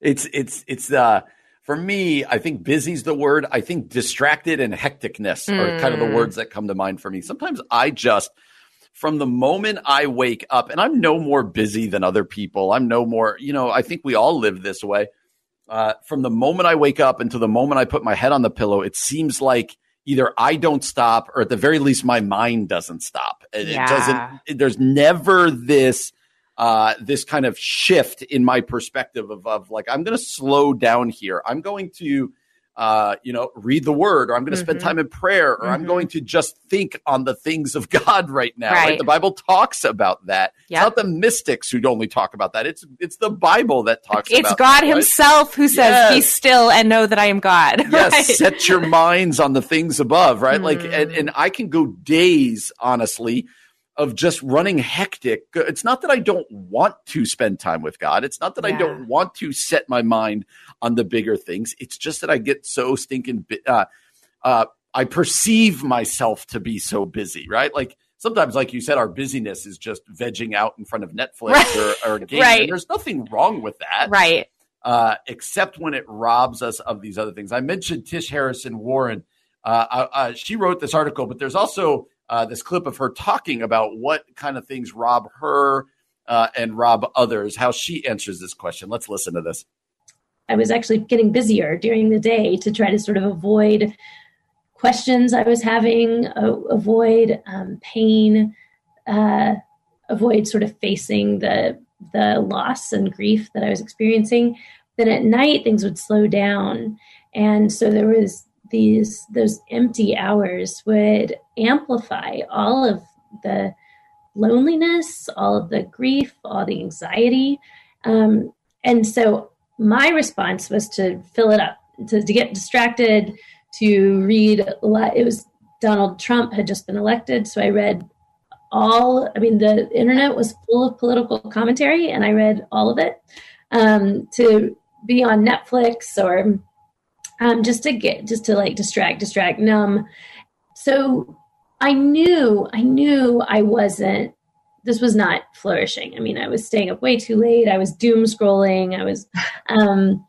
It's it's it's uh for me, I think busy's the word. I think distracted and hecticness mm. are kind of the hmm. words that come to mind for me. Sometimes I just from the moment I wake up, and I'm no more busy than other people. I'm no more, you know, I think we all live this way. Uh, from the moment I wake up until the moment I put my head on the pillow, it seems like either I don't stop or at the very least my mind doesn't stop. It, yeah. it doesn't, it, there's never this uh, this kind of shift in my perspective of, of like I'm going to slow down here. I'm going to uh, you know, read the word, or I'm going to mm-hmm. spend time in prayer, or mm-hmm. I'm going to just think on the things of God right now. Right. right? The Bible talks about that. Yep. It's not the mystics who only talk about that. It's it's the Bible that talks. It's God that, Himself right? who says, yes. "Be still and know that I am God." Yes, right? set your minds on the things above. Right, mm. like, and, and I can go days, honestly, of just running hectic. It's not that I don't want to spend time with God. It's not that I don't want to set my mind on the bigger things. It's just that I get so stinking. Uh, uh, I perceive myself to be so busy, right? Like sometimes, like you said, our busyness is just vegging out in front of Netflix Right. or, or a game. Right. There's nothing wrong with that, Right. uh, except when it robs us of these other things. I mentioned Tish Harrison Warren. Uh, uh, uh, she wrote this article, but there's also uh, this clip of her talking about what kind of things rob her uh, and rob others, how she answers this question. Let's listen to this. I was actually getting busier during the day to try to sort of avoid questions I was having, uh, avoid um, pain, uh, avoid sort of facing the the loss and grief that I was experiencing. Then at night things would slow down, and so there was these those empty hours would amplify all of the loneliness, all of the grief, all the anxiety, um, and so my response was to fill it up, to, to get distracted, to read a lot. It was Donald Trump had just been elected, so I read all. I mean, the internet was full of political commentary, and I read all of it. Um, to be on Netflix or um, just to get just to like distract, distract, numb. So I knew, I knew I wasn't this was not flourishing. I mean, I was staying up way too late. I was doom scrolling. I was, um,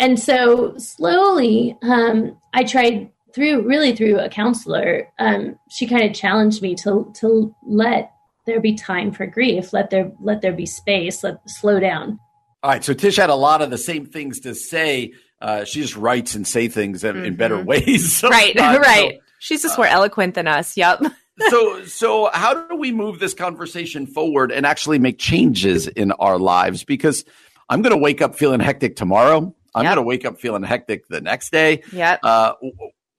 and so slowly, um, I tried through really through a counselor. Um, she kind of challenged me to to let there be time for grief. Let there let there be space. Let slow down. All right, so Tish had a lot of the same things to say. Uh, she just writes and say things in, in better ways. Right. right. She's just more eloquent than us. Yep. so so how do we move this conversation forward and actually make changes in our lives because i'm going to wake up feeling hectic tomorrow i'm Yep. going to wake up feeling hectic the next day Yep. uh,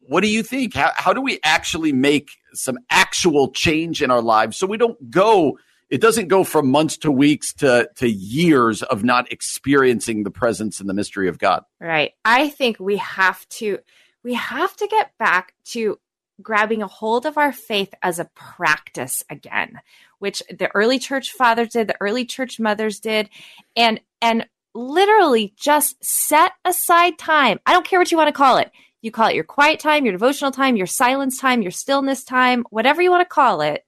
what do you think how, how do we actually make some actual change in our lives so we don't go it doesn't go from months to weeks to to years of not experiencing the presence and the mystery of god Right. I think we have to we have to get back to grabbing a hold of our faith as a practice again, which the early church fathers did, the early church mothers did, and and literally just set aside time. I don't care what you want to call it. You call it your quiet time, your devotional time, your silence time, your stillness time, whatever you want to call it.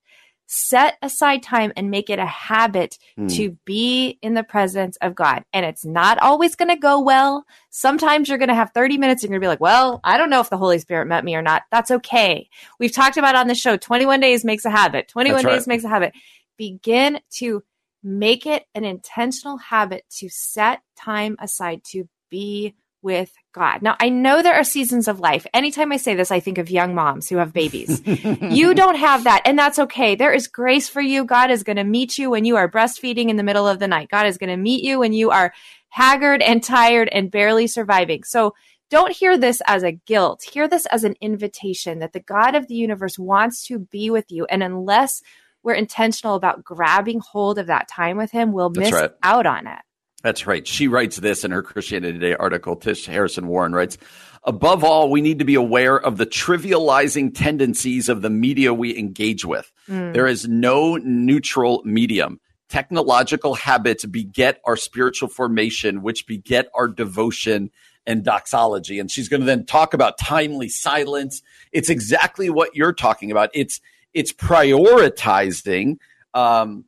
Set aside time and make it a habit Hmm. to be in the presence of God. And it's not always going to go well. Sometimes you're going to have 30 minutes and you're going to be like, well, I don't know if the Holy Spirit met me or not. That's okay. We've talked about on the show 21 days makes a habit. 21 That's right. days makes a habit. Begin to make it an intentional habit to set time aside to be with God. Now, I know there are seasons of life. Anytime I say this, I think of young moms who have babies. you don't have that, and that's okay. There is grace for you. God is going to meet you when you are breastfeeding in the middle of the night. God is going to meet you when you are haggard and tired and barely surviving. So don't hear this as a guilt. Hear this as an invitation that the God of the universe wants to be with you. And unless we're intentional about grabbing hold of that time with Him, we'll That's miss right. out on it. That's right. She writes this in her Christianity Today article. Tish Harrison Warren writes, above all, we need to be aware of the trivializing tendencies of the media we engage with. Mm. There is no neutral medium. Technological habits beget our spiritual formation, which beget our devotion and doxology. And she's going to then talk about timely silence. It's exactly what you're talking about. It's it's prioritizing um,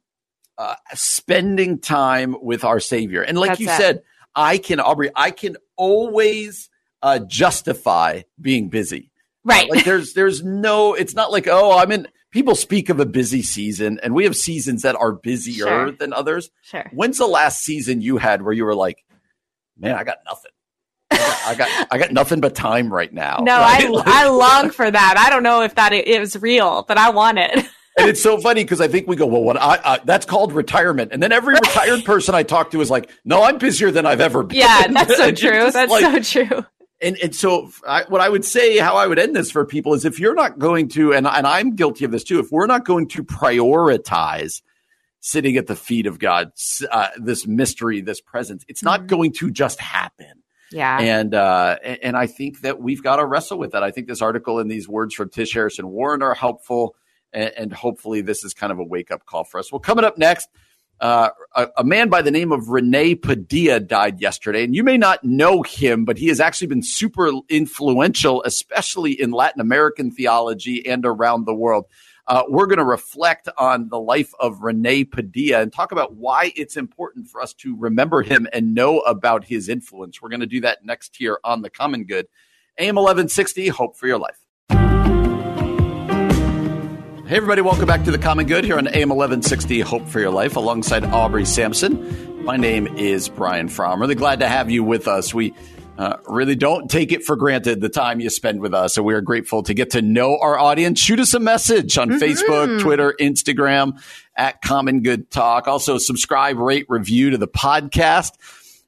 uh, spending time with our Savior. And like That's you it. said, I can, Aubrey, I can always uh, justify being busy. Right. Like there's there's no it's not like oh I'm in people speak of a busy season and we have seasons that are busier Sure. than others. Sure. When's the last season you had where you were like, man, I got nothing. I got I got, I got nothing but time right now. No, right? I, Like- I long for that. I don't know if that is real, but I want it. and it's so funny because I think we go, well, what I, I that's called retirement, and then every retired person I talk to is like, no, I'm busier than I've ever been. Yeah, that's so true. That's like- so true. and and so I, what I would say, how I would end this for people is if you're not going to, and and I'm guilty of this too, if we're not going to prioritize sitting at the feet of God, uh, this mystery, this presence, it's not going to just happen. Yeah. And uh, and I think that we've got to wrestle with that. I think this article and these words from Tish Harrison Warren are helpful. And, and hopefully this is kind of a wake up call for us. Well, coming up next. Uh, a, a, man by the name of Rene Padilla died yesterday, and you may not know him, but he has actually been super influential, especially in Latin American theology and around the world. Uh, we're going to reflect on the life of Rene Padilla and talk about why it's important for us to remember him and know about his influence. We're going to do that next here on The Common Good. AM 1160, Hope for Your Life. Hey, everybody, welcome back to The Common Good here on AM 1160 Hope for Your Life alongside Aubrey Sampson. My name is Brian Fromm. Really glad to have you with us. We uh, really don't take it for granted the time you spend with us. So we are grateful to get to know our audience. Shoot us a message on mm-hmm. Facebook, Twitter, Instagram at Common Good Talk. Also, subscribe, rate, review to the podcast.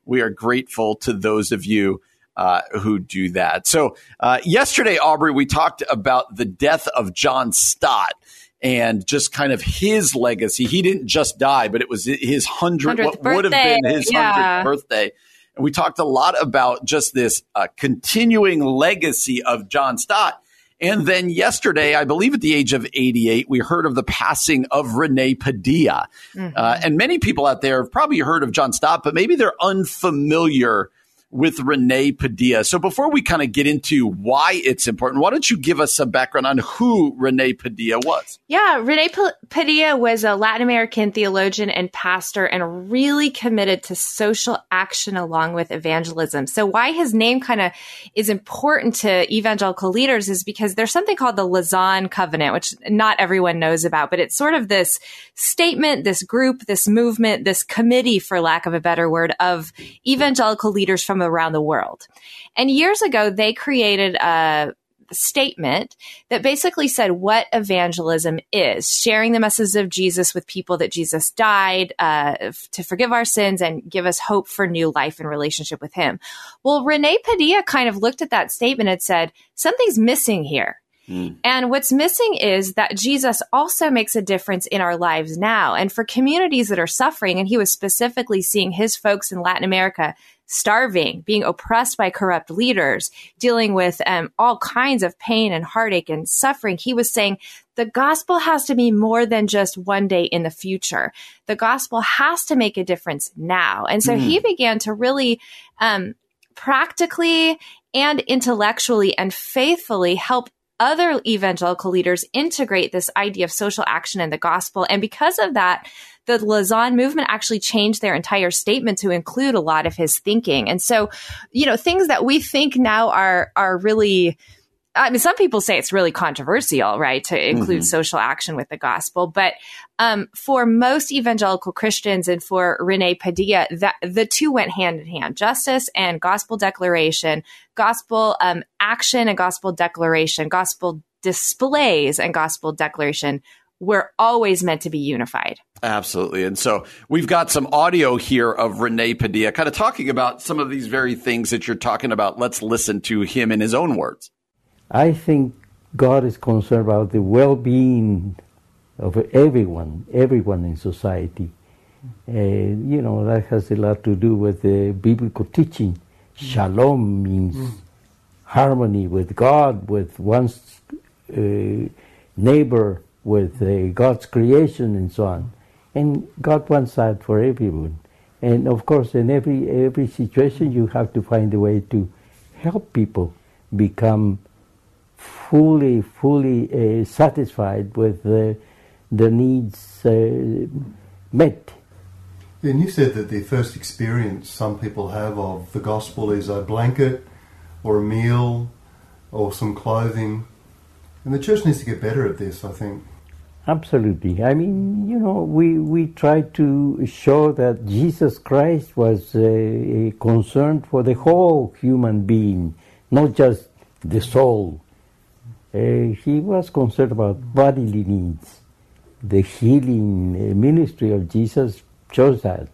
We are grateful to those of you uh, who do that. So, uh, yesterday, Aubrey, we talked about the death of John Stott and just kind of his legacy. He didn't just die, but it was his hundred, what birthday. would have been his hundredth yeah. birthday. And we talked a lot about just this uh, continuing legacy of John Stott. And then yesterday, I believe at the age of 88, we heard of the passing of Rene Padilla. Mm-hmm. Uh, and many people out there have probably heard of John Stott, but maybe they're unfamiliar with Rene Padilla. So before we kind of get into why it's important, why don't you give us some background on who Rene Padilla was? Yeah, Rene P- Padilla was a Latin American theologian and pastor and really committed to social action along with evangelism. So why his name kind of is important to evangelical leaders is because there's something called the Lausanne Covenant, which not everyone knows about, but it's sort of this statement, this group, this movement, this committee, for lack of a better word, of evangelical leaders from around the world. And years ago, they created a statement that basically said what evangelism is sharing the message of Jesus with people that Jesus died uh, to forgive our sins and give us hope for new life and relationship with Him. Well, Rene Padilla kind of looked at that statement and said, something's missing here. Mm. And what's missing is that Jesus also makes a difference in our lives now. And for communities that are suffering, and he was specifically seeing his folks in Latin America starving, being oppressed by corrupt leaders, dealing with um, all kinds of pain and heartache and suffering. He was saying the gospel has to be more than just one day in the future. The gospel has to make a difference now. And so mm. he began to really um, practically and intellectually and faithfully help other evangelical leaders integrate this idea of social action and the gospel. And because of that, the Lausanne movement actually changed their entire statement to include a lot of his thinking. And so, you know, things that we think now are are really I mean, some people say it's really controversial, right, to include mm-hmm. social action with the gospel. But um, for most evangelical Christians and for Rene Padilla, that, the two went hand in hand justice and gospel declaration, gospel um, action and gospel declaration, gospel displays and gospel declaration were always meant to be unified. Absolutely. And so we've got some audio here of Rene Padilla kind of talking about some of these very things that you're talking about. Let's listen to him in his own words. I think God is concerned about the well being of everyone, everyone in society. Uh, you know, that has a lot to do with the biblical teaching. Shalom means mm. harmony with God, with one's uh, neighbor, with uh, God's creation, and so on. And God wants that for everyone. And of course, in every every situation, you have to find a way to help people become fully, fully uh, satisfied with uh, the needs uh, met. And you said that the first experience some people have of the gospel is a blanket or a meal or some clothing. And the church needs to get better at this, I think. Absolutely. I mean, you know, we, we try to show that Jesus Christ was uh, concerned for the whole human being, not just the soul. Uh, he was concerned about bodily needs. The healing uh, ministry of Jesus shows that.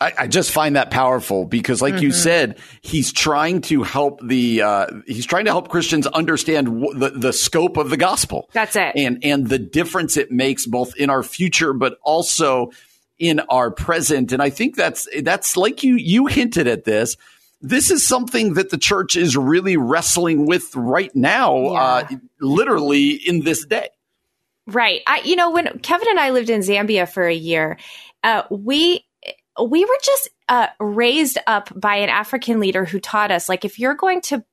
I, I, just find that powerful because, like mm-hmm. you said, he's trying to help the uh, he's trying to help Christians understand w- the the scope of the gospel. That's it, and and the difference it makes both in our future, but also in our present. And I think that's that's like you you hinted at this. This is something that the church is really wrestling with right now, yeah. uh, literally in this day. Right. I, you know, when Kevin and I lived in Zambia for a year, uh, we we were just uh, raised up by an African leader who taught us, like, if you're going to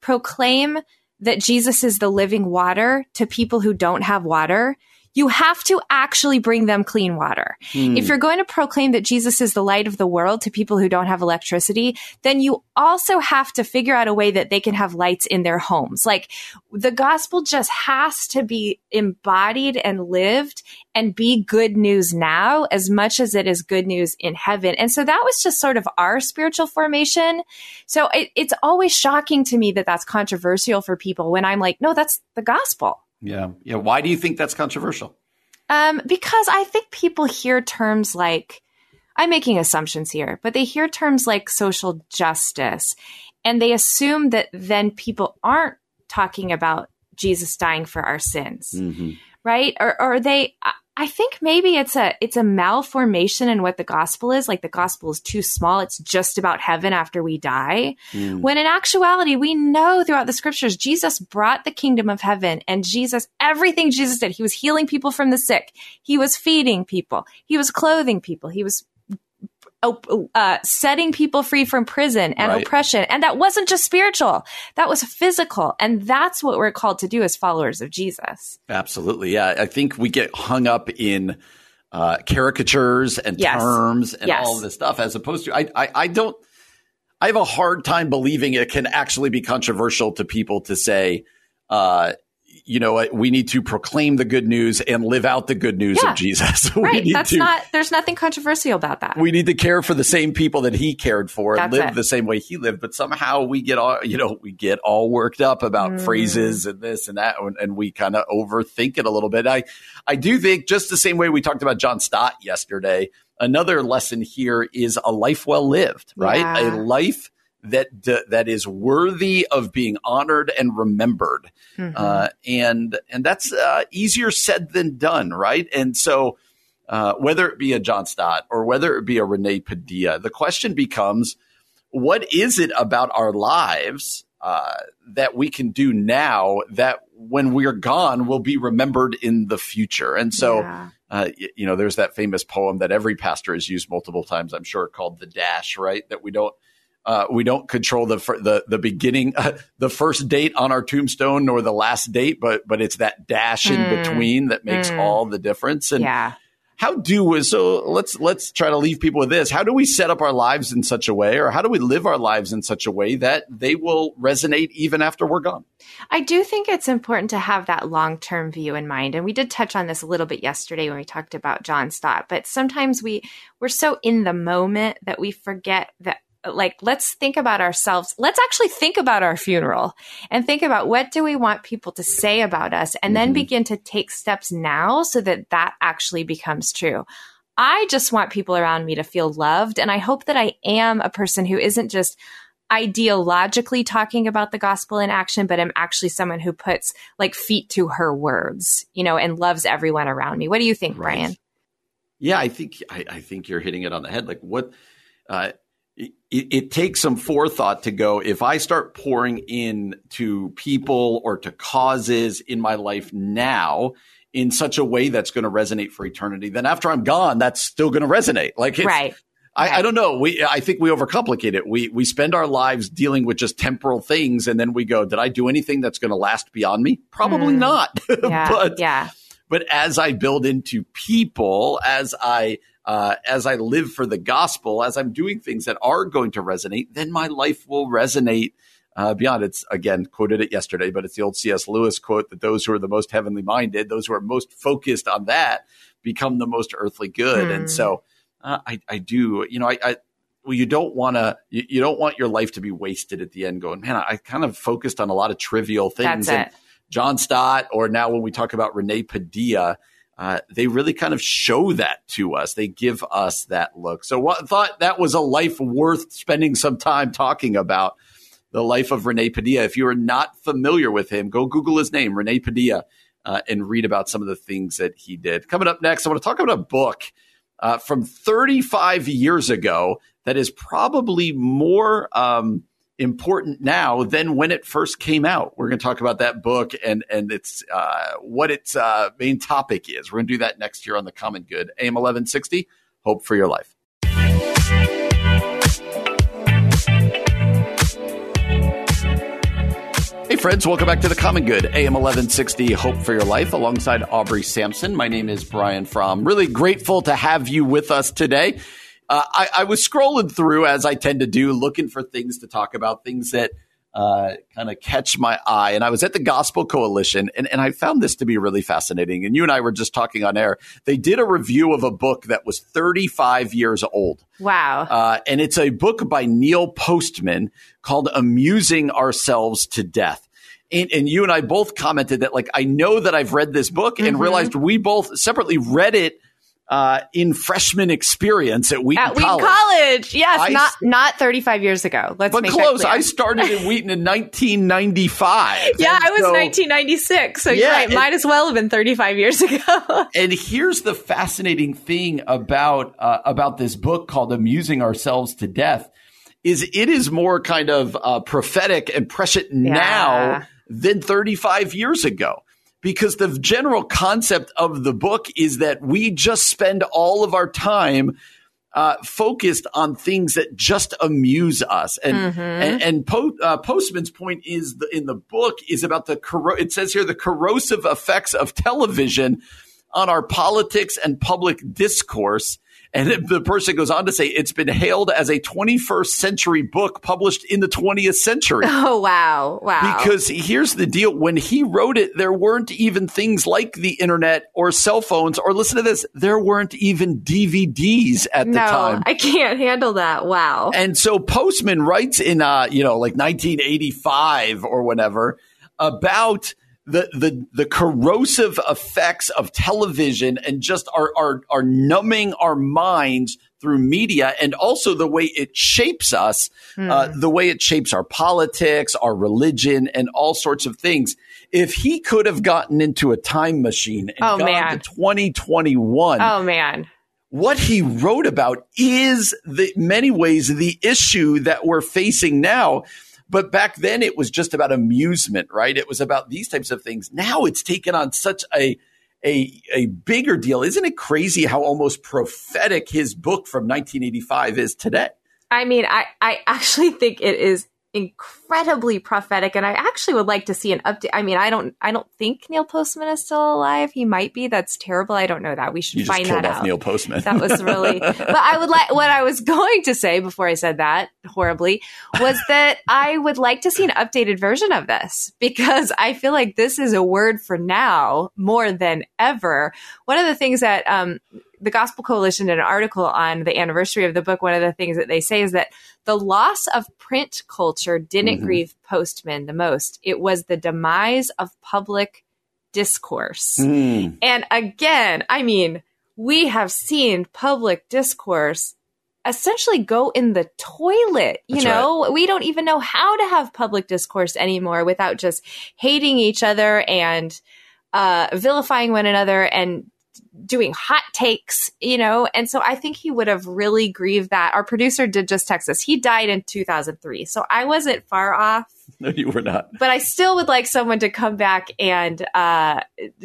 proclaim that Jesus is the living water to people who don't have water, you have to actually bring them clean water. Hmm. If you're going to proclaim that Jesus is the light of the world to people who don't have electricity, then you also have to figure out a way that they can have lights in their homes. Like the gospel just has to be embodied and lived and be good news now as much as it is good news in heaven. And so that was just sort of our spiritual formation. So it, it's always shocking to me that that's controversial for people when I'm like, no, that's the gospel. Yeah. Yeah. Why do you think that's controversial? Um, because I think people hear terms like, I'm making assumptions here, but they hear terms like social justice and they assume that then people aren't talking about Jesus dying for our sins, Mm-hmm. right? Or, or they, I- think maybe it's a, it's a malformation in what the gospel is. Like the gospel is too small. It's just about heaven after we die. Mm. When in actuality, we know throughout the scriptures, Jesus brought the kingdom of heaven and Jesus, everything Jesus did, he was healing people from the sick. He was feeding people. He was clothing people. He was uh, setting people free from prison and Right. oppression. And that wasn't just spiritual. That was physical. And that's what we're called to do as followers of Jesus. Absolutely. Yeah. I think we get hung up in uh, caricatures and Yes. terms and Yes. all of this stuff as opposed to, I, I, I don't, I have a hard time believing it can actually be controversial to people to say, uh, you know we need to proclaim the good news and live out the good news Yeah. of Jesus. we Right. That's to, not, there's nothing controversial about that. we need to care for the same people that he cared for and live it. the same way he lived. But somehow we get all, you know, we get all worked up about Mm. phrases and this and that, and, and we kind of overthink it a little bit. I, I do think just the same way we talked about John Stott yesterday. Another lesson here is a life well lived, right? Yeah. A life that d- that is worthy of being honored and remembered, Mhm. uh, and and that's uh, easier said than done, right? And so uh, whether it be a John Stott or whether it be a Rene Padilla, the question becomes, what is it about our lives uh, that we can do now that when we're gone will be remembered in the future? And so, Yeah. uh, you know, there's that famous poem that every pastor has used multiple times, I'm sure, called "The Dash," right? That we don't. Uh, we don't control the the the beginning, the first date on our tombstone, nor the last date, but but it's that dash in Mm. between that makes Mm. all the difference. And yeah. how do we so let's let's try to leave people with this how do we set up our lives in such a way or how do we live our lives in such a way that they will resonate even after we're gone I do think it's important to have that long term view in mind. And we did touch on this a little bit yesterday when we talked about John Stott, but sometimes we, we're so in the moment that we forget that like let's think about ourselves let's actually think about our funeral and think about what do we want people to say about us and then Mhm. begin to take steps now so that that actually becomes true i just want people around me to feel loved and i hope that i am a person who isn't just ideologically talking about the gospel in action, but I'm actually someone who puts like feet to her words, you know, and loves everyone around me. What do you think, Brian? yeah i think i, I think you're hitting it on the head like what uh, it, it takes some forethought to go if i start pouring in to people or to causes in my life now in such a way that's going to resonate for eternity then after i'm gone that's still going to resonate like it's, Right. I, I don't know. We I think we overcomplicate it. We we spend our lives dealing with just temporal things, and then we go, "Did I do anything that's going to last beyond me? Probably Mm. not." Yeah. but yeah. but as I build into people, as I uh, as I live for the gospel, as I'm doing things that are going to resonate, then my life will resonate uh, beyond. It's again quoted it yesterday, but it's the old C.S. Lewis quote that those who are the most heavenly minded, those who are most focused on that, become the most earthly good. Hmm. And so uh, I, I do, you know, I, I well, you don't want to, you, you don't want your life to be wasted at the end. Going, man, I, I kind of focused on a lot of trivial things. That's and. John Stott, or now when we talk about Rene Padilla, uh, they really kind of show that to us. They give us that look. So, what thought that was a life worth spending some time talking about the life of Rene Padilla. If you are not familiar with him, go Google his name, Rene Padilla, uh, and read about some of the things that he did. Coming up next, I want to talk about a book uh, from 35 years ago that is probably more um, important now than when it first came out. We're going to talk about that book and and its uh, what its uh, main topic is. We're going to do that next year on the Common Good. AM eleven sixty. Hope for your life. Hey, friends, welcome back to the Common Good, AM 1160, Hope for Your Life, alongside Aubrey Sampson. My name is Brian Fromm. Really grateful to have you with us today. Uh, I, I, was scrolling through, as I tend to do, looking for things to talk about, things that uh, kind of catch my eye. And I was at the Gospel Coalition, and, and I found this to be really fascinating. And you and I were just talking on air. They did a review of a book that was 35 years old. Wow. Uh, and it's a book by Neil Postman called Amusing Ourselves to Death. And, and, you and I both commented that, like, I know that I've read this book and Mhm. realized we both separately read it uh, in freshman experience at Wheaton At Wheaton College. College. Yes, I not not 35 years ago. Let's But close. I started at Wheaton in 1995. yeah, I was so- 1996. So Yeah, you're right. and- Might as well have been 35 years ago. And here's the fascinating thing about uh, about this book called "Amusing Ourselves to Death" is it is more kind of uh, prophetic and prescient now than 35 years ago. Because the general concept of the book is that we just spend all of our time uh, focused on things that just amuse us. And Mhm. and, and po- uh, Postman's point is the, in the book is about the corro- it says here the corrosive effects of television on our politics and public discourse. And the person goes on to say it's been hailed as a 21st century book published in the 20th century. oh wow, wow. Because here's the deal when he wrote it, there weren't even things like the internet or cell phones, or listen to this, there weren't even DVDs at the no, time. I can't handle that. Wow. And so Postman writes in, uh, you know, like 1985 or whatever about the, the, the corrosive effects of television and just are our, our numbing our minds through media and also the way it shapes us, uh, Hmm. the way it shapes our politics, our religion, and all sorts of things. If he could have gotten into a time machine and Oh, gone man. to 2021, oh man. what he wrote about is the many ways the issue that we're facing now. But back then it was just about amusement, right? It was about these types of things. Now it's taken on such a a a bigger deal. Isn't it crazy how almost prophetic his book from 1985 is today? I mean, I, I actually think it is incredibly prophetic, and I actually would like to see an update. I mean, I don't, I don't think Neil Postman is still alive. He might be. That's terrible. I don't know that. We should You find that out. Neil Postman. That was really, but I would like, what I was going to say before I said that horribly was that I would like to see an updated version of this because I feel like this is a word for now more than ever. One of the things that, um, the Gospel Coalition did an article on the anniversary of the book. One of the things that they say is that the loss of print culture didn't Mhm. grieve Postman the most. It was the demise of public discourse. Mm. And again, I mean, we have seen public discourse essentially go in the toilet. You That's know, we don't even know how to have public discourse anymore without just hating each other and uh, vilifying one another and doing hot takes, you know. And so I think he would have really grieved that. Our producer did just text us. He died in 2003. So I wasn't far off No, you were not. but I still would like someone to come back and uh,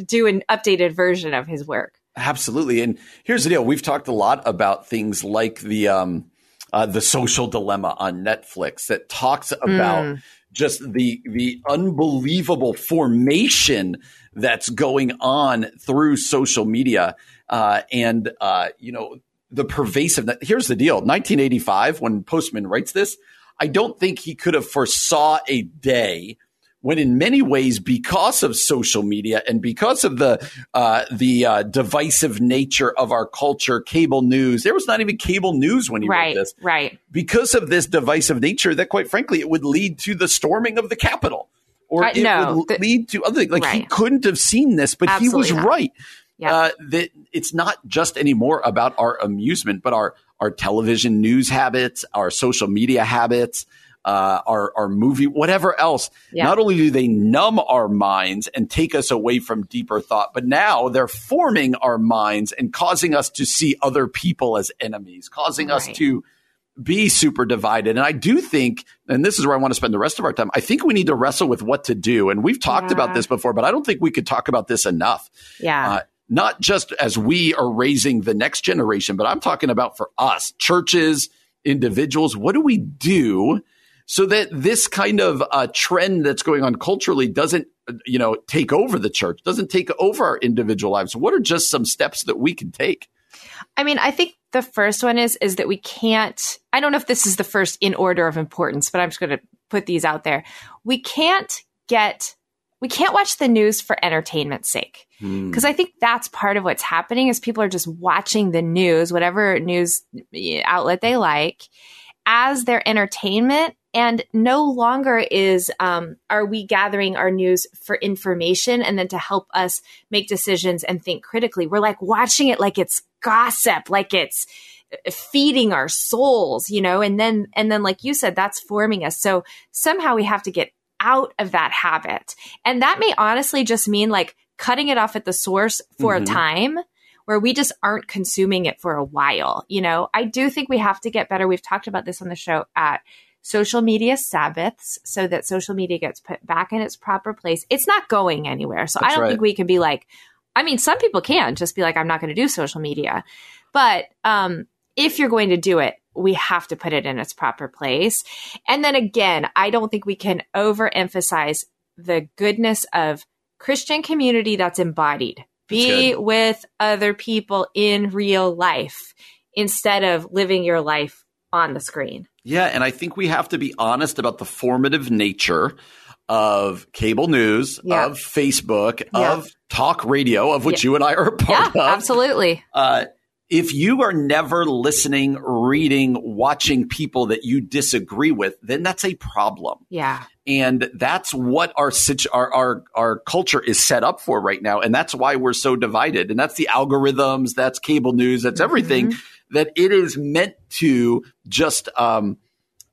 do an updated version of his work. Absolutely. And here's the deal: we've talked a lot about things like the um, uh, the social dilemma on Netflix that talks about Mm. just the the unbelievable formation that's going on through social media, uh, and uh, you know the pervasive. Here's the deal: 1985, when Postman writes this, I don't think he could have foresaw a day when in many ways because of social media and because of the uh, the uh, divisive nature of our culture cable news there was not even cable news when he right, wrote this right. because of this divisive nature that quite frankly it would lead to the storming of the capitol or Uh, it no, would lead to other things. like he couldn't have seen this but he was not. right uh, that it's not just anymore about our amusement but our our television news habits our social media habits uh, our our movie whatever else Yeah. not only do they numb our minds and take us away from deeper thought but now they're forming our minds and causing us to see other people as enemies causing us to be super divided. And I do think, and this is where I want to spend the rest of our time, I think we need to wrestle with what to do. And we've talked Yeah. about this before, but I don't think we could talk about this enough. Yeah. Uh, not just as we are raising the next generation, but I'm talking about for us, churches, individuals. What do we do so that this kind of uh, trend that's going on culturally doesn't, you know, take over the church, doesn't take over our individual lives? What are just some steps that we can take? I mean, I think the first one is is that we can't I don't know if this is the first in order of importance, but I'm just going to put these out there. We can't get we can't watch the news for entertainment's sake. Hmm. Because I think that's part of what's happening is people are just watching the news, whatever news outlet they like, as their entertainment. And no longer is um, are we gathering our news for information and then to help us make decisions and think critically. We're like watching it like it's gossip, like it's feeding our souls, you know, and then and then like you said, that's forming us. So somehow we have to get out of that habit. And that may honestly just mean like cutting it off at the source for Mhm. a time where we just aren't consuming it for a while. You know, I do think we have to get better. We've talked about this on the show at social media Sabbaths so that social media gets put back in its proper place. It's not going anywhere. So I don't right. think we can be like, I mean, some people can just be like, I'm not going to do social media. But um, if you're going to do it, we have to put it in its proper place. And then again, I don't think we can overemphasize the goodness of Christian community that's embodied. Be with other people in real life instead of living your life on the screen. Yeah, and I think we have to be honest about the formative nature of cable news, Yeah. of Facebook, Yeah. of talk radio, of which Yeah. you and I are a part of. absolutely. Uh, if you are never listening, reading, watching people that you disagree with, then that's a problem. Yeah. And that's what our, our our our culture is set up for right now, and that's why we're so divided. And that's the algorithms, that's cable news, that's everything that it is meant to just um,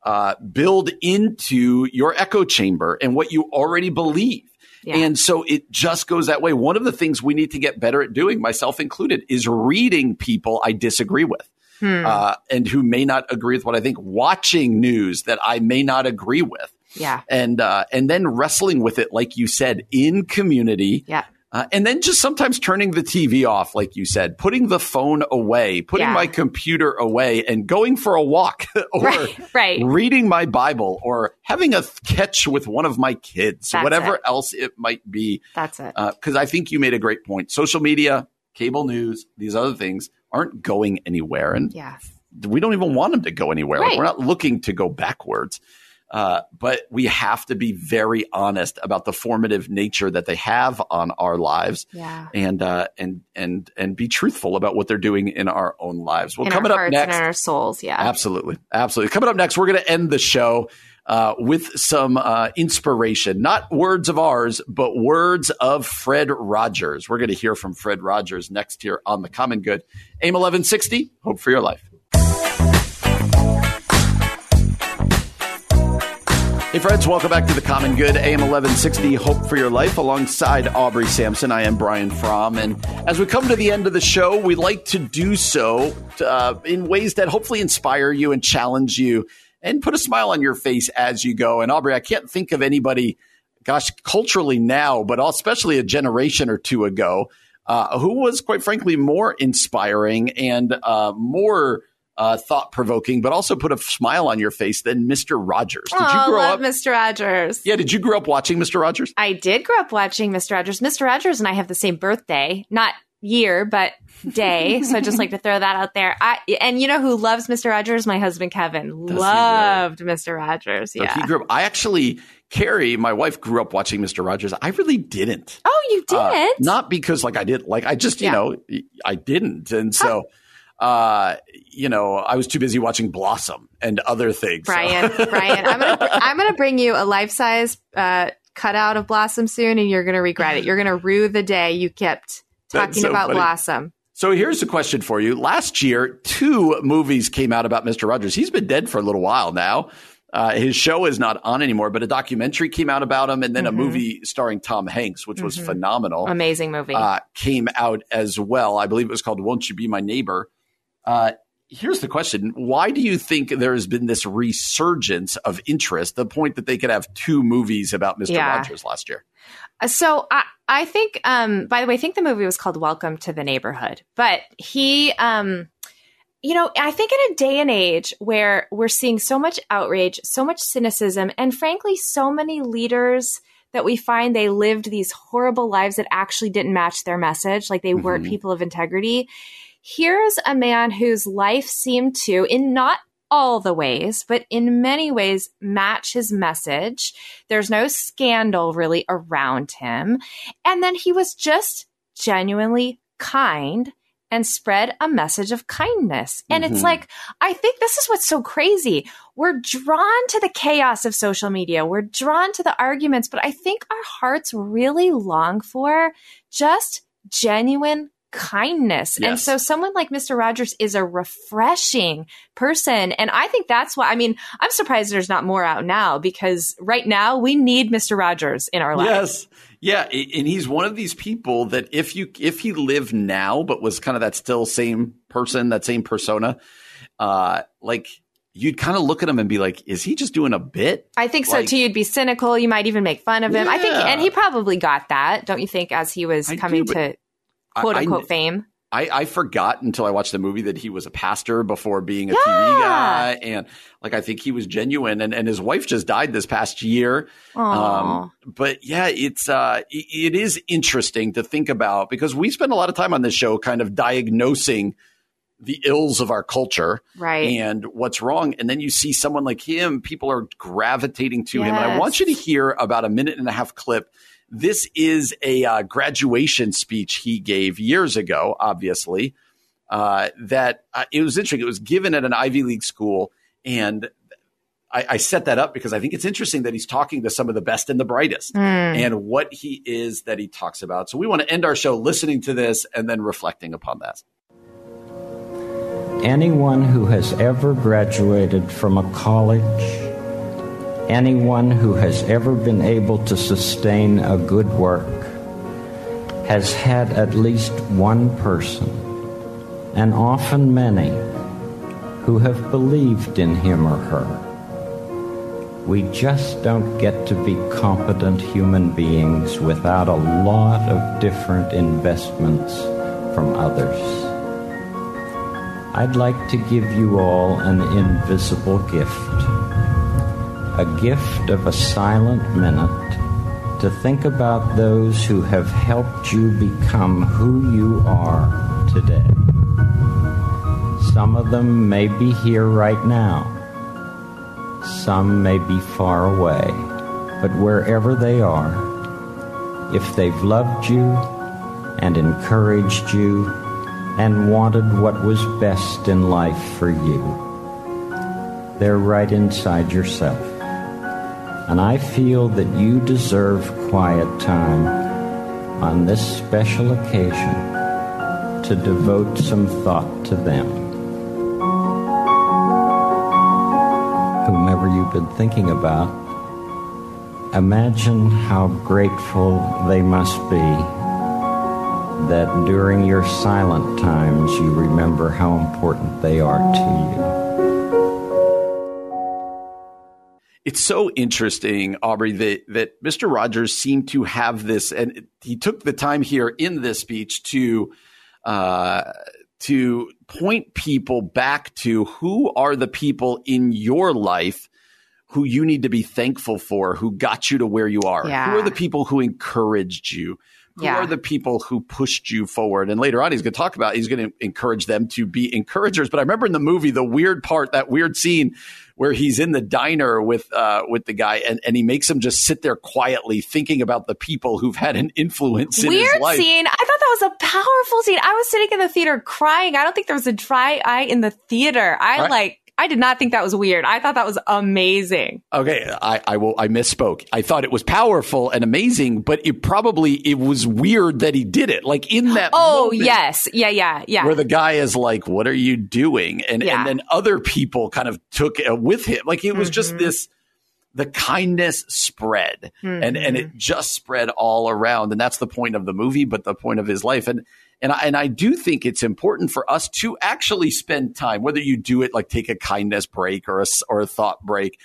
uh, build into your echo chamber and what you already believe. And so it just goes that way. One of the things we need to get better at doing, myself included, is reading people I disagree with. Hmm. Uh, and who may not agree with what I think, watching news that I may not agree with, Yeah. and uh, and then wrestling with it, like you said, in community. Yeah. Uh, and then just sometimes turning the TV off, like you said, putting the phone away, putting Yeah. my computer away, and going for a walk, or Right, right. reading my Bible, or having a catch with one of my kids, That's whatever it. else it might be. That's it. Because I think you made a great point. Social media, cable news, these other things aren't going anywhere, and Yeah. we don't even want them to go anywhere. Like, we're not looking to go backwards. Uh, but we have to be very honest about the formative nature that they have on our lives, Yeah. and uh, and and and be truthful about what they're doing in our own lives. Well, in coming up next, and in our souls. Yeah. Absolutely. Absolutely. Coming up next, we're going to end the show uh, with some uh, inspiration, not words of ours, but words of Fred Rogers. We're going to hear from Fred Rogers next here on The Common Good. AM 1160, hope for your life. Hey, friends, welcome back to The Common Good, AM 1160, Hope for Your Life, alongside Aubrey Sampson. I am Brian Fromm. And as we come to the end of the show, we like to do so uh, in ways that hopefully inspire you and challenge you and put a smile on your face as you go. And Aubrey, I can't think of anybody, gosh, culturally now, but especially a generation or two ago, uh, who was, quite frankly, more inspiring and uh, more. Uh, thought provoking, but also put a smile on your face than Mr. Rogers. Did oh, you grow love up? Mr. Rogers. Yeah, did you grow up watching Mr. Rogers? I did grow up watching Mr. Rogers. Mr. Rogers and I have the same birthday, not year, but day. so I just like to throw that out there. I and you know who loves Mr. Rogers? My husband Kevin really? loved Mr. Rogers. So Yeah. he grew up. I actually, Carrie, my wife, grew up watching Mr. Rogers. I really didn't. oh, you did? Uh, not because like I didn't like I just, you Yeah. know, I didn't, and so. Uh, you know, I was too busy watching Blossom and other things. So- Brian, Brian, I'm gonna I'm gonna bring you a life size uh, cutout of Blossom soon, and you're gonna regret it. You're gonna rue the day you kept talking so about funny. Blossom. So here's a question for you. Last year, two movies came out about Mr. Rogers. He's been dead for a little while now. Uh, his show is not on anymore, but a documentary came out about him, and then Mhm. a movie starring Tom Hanks, which was Mhm. phenomenal. Amazing movie. uh, came out as well. I believe it was called "Won't You Be My Neighbor." Uh, here's the question why do you think there has been this resurgence of interest the point that they could have two movies about mr Yeah. rogers last year Uh, So I, I think, um, by the way, I think the movie was called Welcome to the Neighborhood, but he, um, you know, I think in a day and age where we're seeing so much outrage, so much cynicism, and frankly, so many leaders that we find they lived these horrible lives that actually didn't match their message, like they weren't Mhm. people of integrity. Here's a man whose life seemed to, in not all the ways, but in many ways, match his message. There's no scandal really around him. And then he was just genuinely kind and spread a message of kindness. And it's Mhm. like, I think this is what's so crazy. We're drawn to the chaos of social media, we're drawn to the arguments, but I think our hearts really long for just genuine kindness. And so someone like Mr. Rogers is a refreshing person. And I think that's why, I mean, I'm surprised there's not more out now because right now we need Mr. Rogers in our lives. Yes. Yeah, and he's one of these people that if you if he lived now but was kind of that still same person, that same persona, uh like you'd kind of look at him and be like, is he just doing a bit? I think so Like- too. You'd be cynical. You might even make fun of him. I think, and he probably got that, don't you think, as he was coming but to I- quote I- unquote fame? I, I forgot until I watched the movie that he was a pastor before being a Yeah. TV guy. And like, I think he was genuine and, and his wife just died this past year. Um, but yeah, it's, uh, i- it is interesting to think about because we spend a lot of time on this show kind of diagnosing the ills of our culture Right. and what's wrong. And then you see someone like him, people are gravitating to him. And I want you to hear about a minute and a half clip. This is a uh, graduation speech he gave years ago, obviously. Uh, that uh, it was interesting. It was given at an Ivy League school. And I, I set that up because I think it's interesting that he's talking to some of the best and the brightest Hmm. and what he is that he talks about. So we want to end our show listening to this and then reflecting upon that. Anyone who has ever graduated from a college, anyone who has ever been able to sustain a good work, has had at least one person, and often many, who have believed in him or her. We just don't get to be competent human beings without a lot of different investments from others. I'd like to give you all an invisible gift. A gift of a silent minute to think about those who have helped you become who you are today. Some of them may be here right now. Some may be far away. But wherever they are, if they've loved you and encouraged you and wanted what was best in life for you. They're right inside yourself. And I feel that you deserve quiet time on this special occasion to devote some thought to them. Whomever you've been thinking about, imagine how grateful they must be that during your silent times you remember how important they are to It's so interesting, Aubrey, that, that Mr. Rogers seemed to have this, and he took the time here in this speech to uh, to point people back to who are the people in your life who you need to be thankful for, who got you to where you are. Yeah. Who are the people who encouraged you? Who Yeah. are the people who pushed you forward? And later on, he's going to talk about, he's going to encourage them to be encouragers. But I remember in the movie, the weird part, that weird scene where he's in the diner with, uh, with the guy and, and he makes him just sit there quietly thinking about the people who've had an influence in Weird his life. scene. I thought that was a powerful scene. I was sitting in the theater crying. I don't think there was a dry eye in the theater. I Right. like, I did not think that was weird. I thought that was amazing. Okay, I, I will. I misspoke. I thought it was powerful and amazing, but it probably it was weird that he did it. Like in that. Oh, yes. Yeah, yeah, yeah. Where the guy is like, "What are you doing?" and Yeah. and then other people kind of took it with him. Like it was Mm-hmm. just this the kindness spread Mm-hmm. and and it just spread all around and that's the point of the movie but the point of his life and and I, and I do think it's important for us to actually spend time whether you do it like take a kindness break or a or a thought break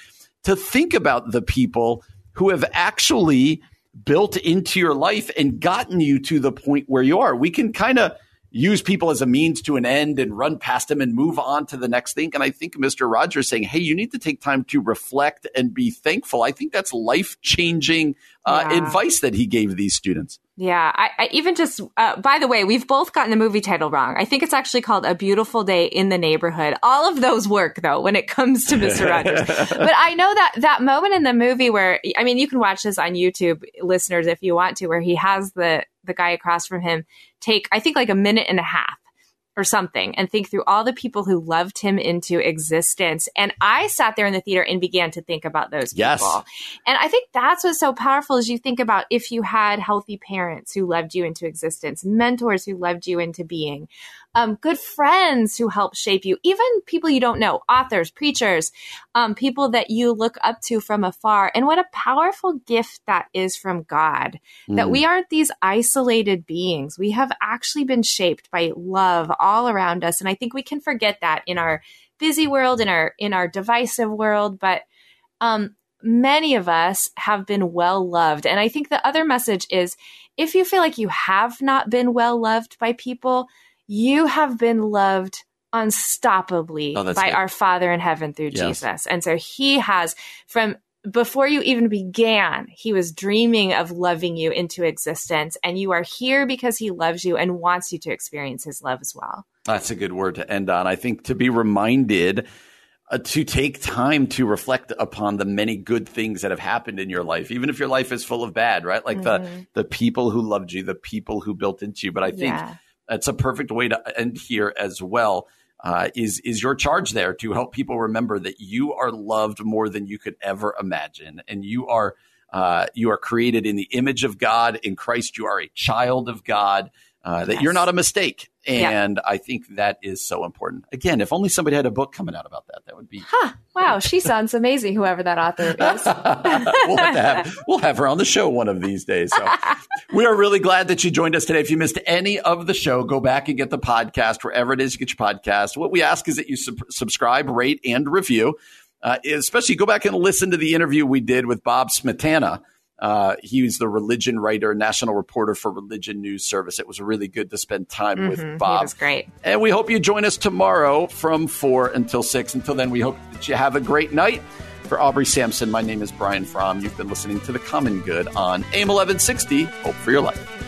to think about the people who have actually built into your life and gotten you to the point where you are. We can kind of use people as a means to an end and run past them and move on to the next thing. And I think Mr. Rogers saying, hey, you need to take time to reflect and be thankful. I think that's life changing uh, Yeah. advice that he gave these students. Yeah, I, I even just. Uh, by the way, we've both gotten the movie title wrong. I think it's actually called "A Beautiful Day in the Neighborhood." All of those work though when it comes to Mister Rogers. but I know that that moment in the movie where I mean, you can watch this on YouTube, listeners, if you want to, where he has the the guy across from him take, I think, like a minute and a half or something and think through all the people who loved him into existence. And I sat there in the theater and began to think about those people. Yes. And I think that's what's so powerful is you think about if you had healthy parents who loved you into existence, mentors who loved you into being, um, good friends who help shape you, even people you don't know, authors, preachers, um, people that you look up to from afar. And what a powerful gift that is from God that Mm. we aren't these isolated beings. We have actually been shaped by love all around us. And I think we can forget that in our busy world, in our, in our divisive world. But, um, many of us have been well loved. And I think the other message is if you feel like you have not been well loved by people, you have been loved unstoppably Oh, by good. our Father in heaven through Yes. Jesus. And so he has from before you even began, he was dreaming of loving you into existence. And you are here because he loves you and wants you to experience his love as well. That's a good word to end on. I think to be reminded uh, to take time to reflect upon the many good things that have happened in your life, even if your life is full of bad, right? Like the Mhm. the people who loved you, the people who built into you. But I think Yeah. That's a perfect way to end here as well. Uh, is is your charge there to help people remember that you are loved more than you could ever imagine, and you are uh, you are created in the image of God in Christ. You are a child of God. Uh, that you're not a mistake, Yeah. and I think that is so important. Again, if only somebody had a book coming out about that, that would be. Huh. Wow. She sounds amazing, whoever that author is. we'll, have have, we'll have her on the show one of these days. So we are really glad that you joined us today. If you missed any of the show, go back and get the podcast wherever it is you get your podcast. What we ask is that you sub- subscribe, rate, and review. Uh, especially go back and listen to the interview we did with Bob Smietana. Uh, he was the religion writer, national reporter for Religion News Service. It was really good to spend time Mhm. with He Bob. was great. And we hope you join us tomorrow from 4 until 6. Until then, we hope that you have a great night. For Aubrey Sampson, my name is Brian Fromm. You've been listening to The Common Good on AM 1160. Hope for your life.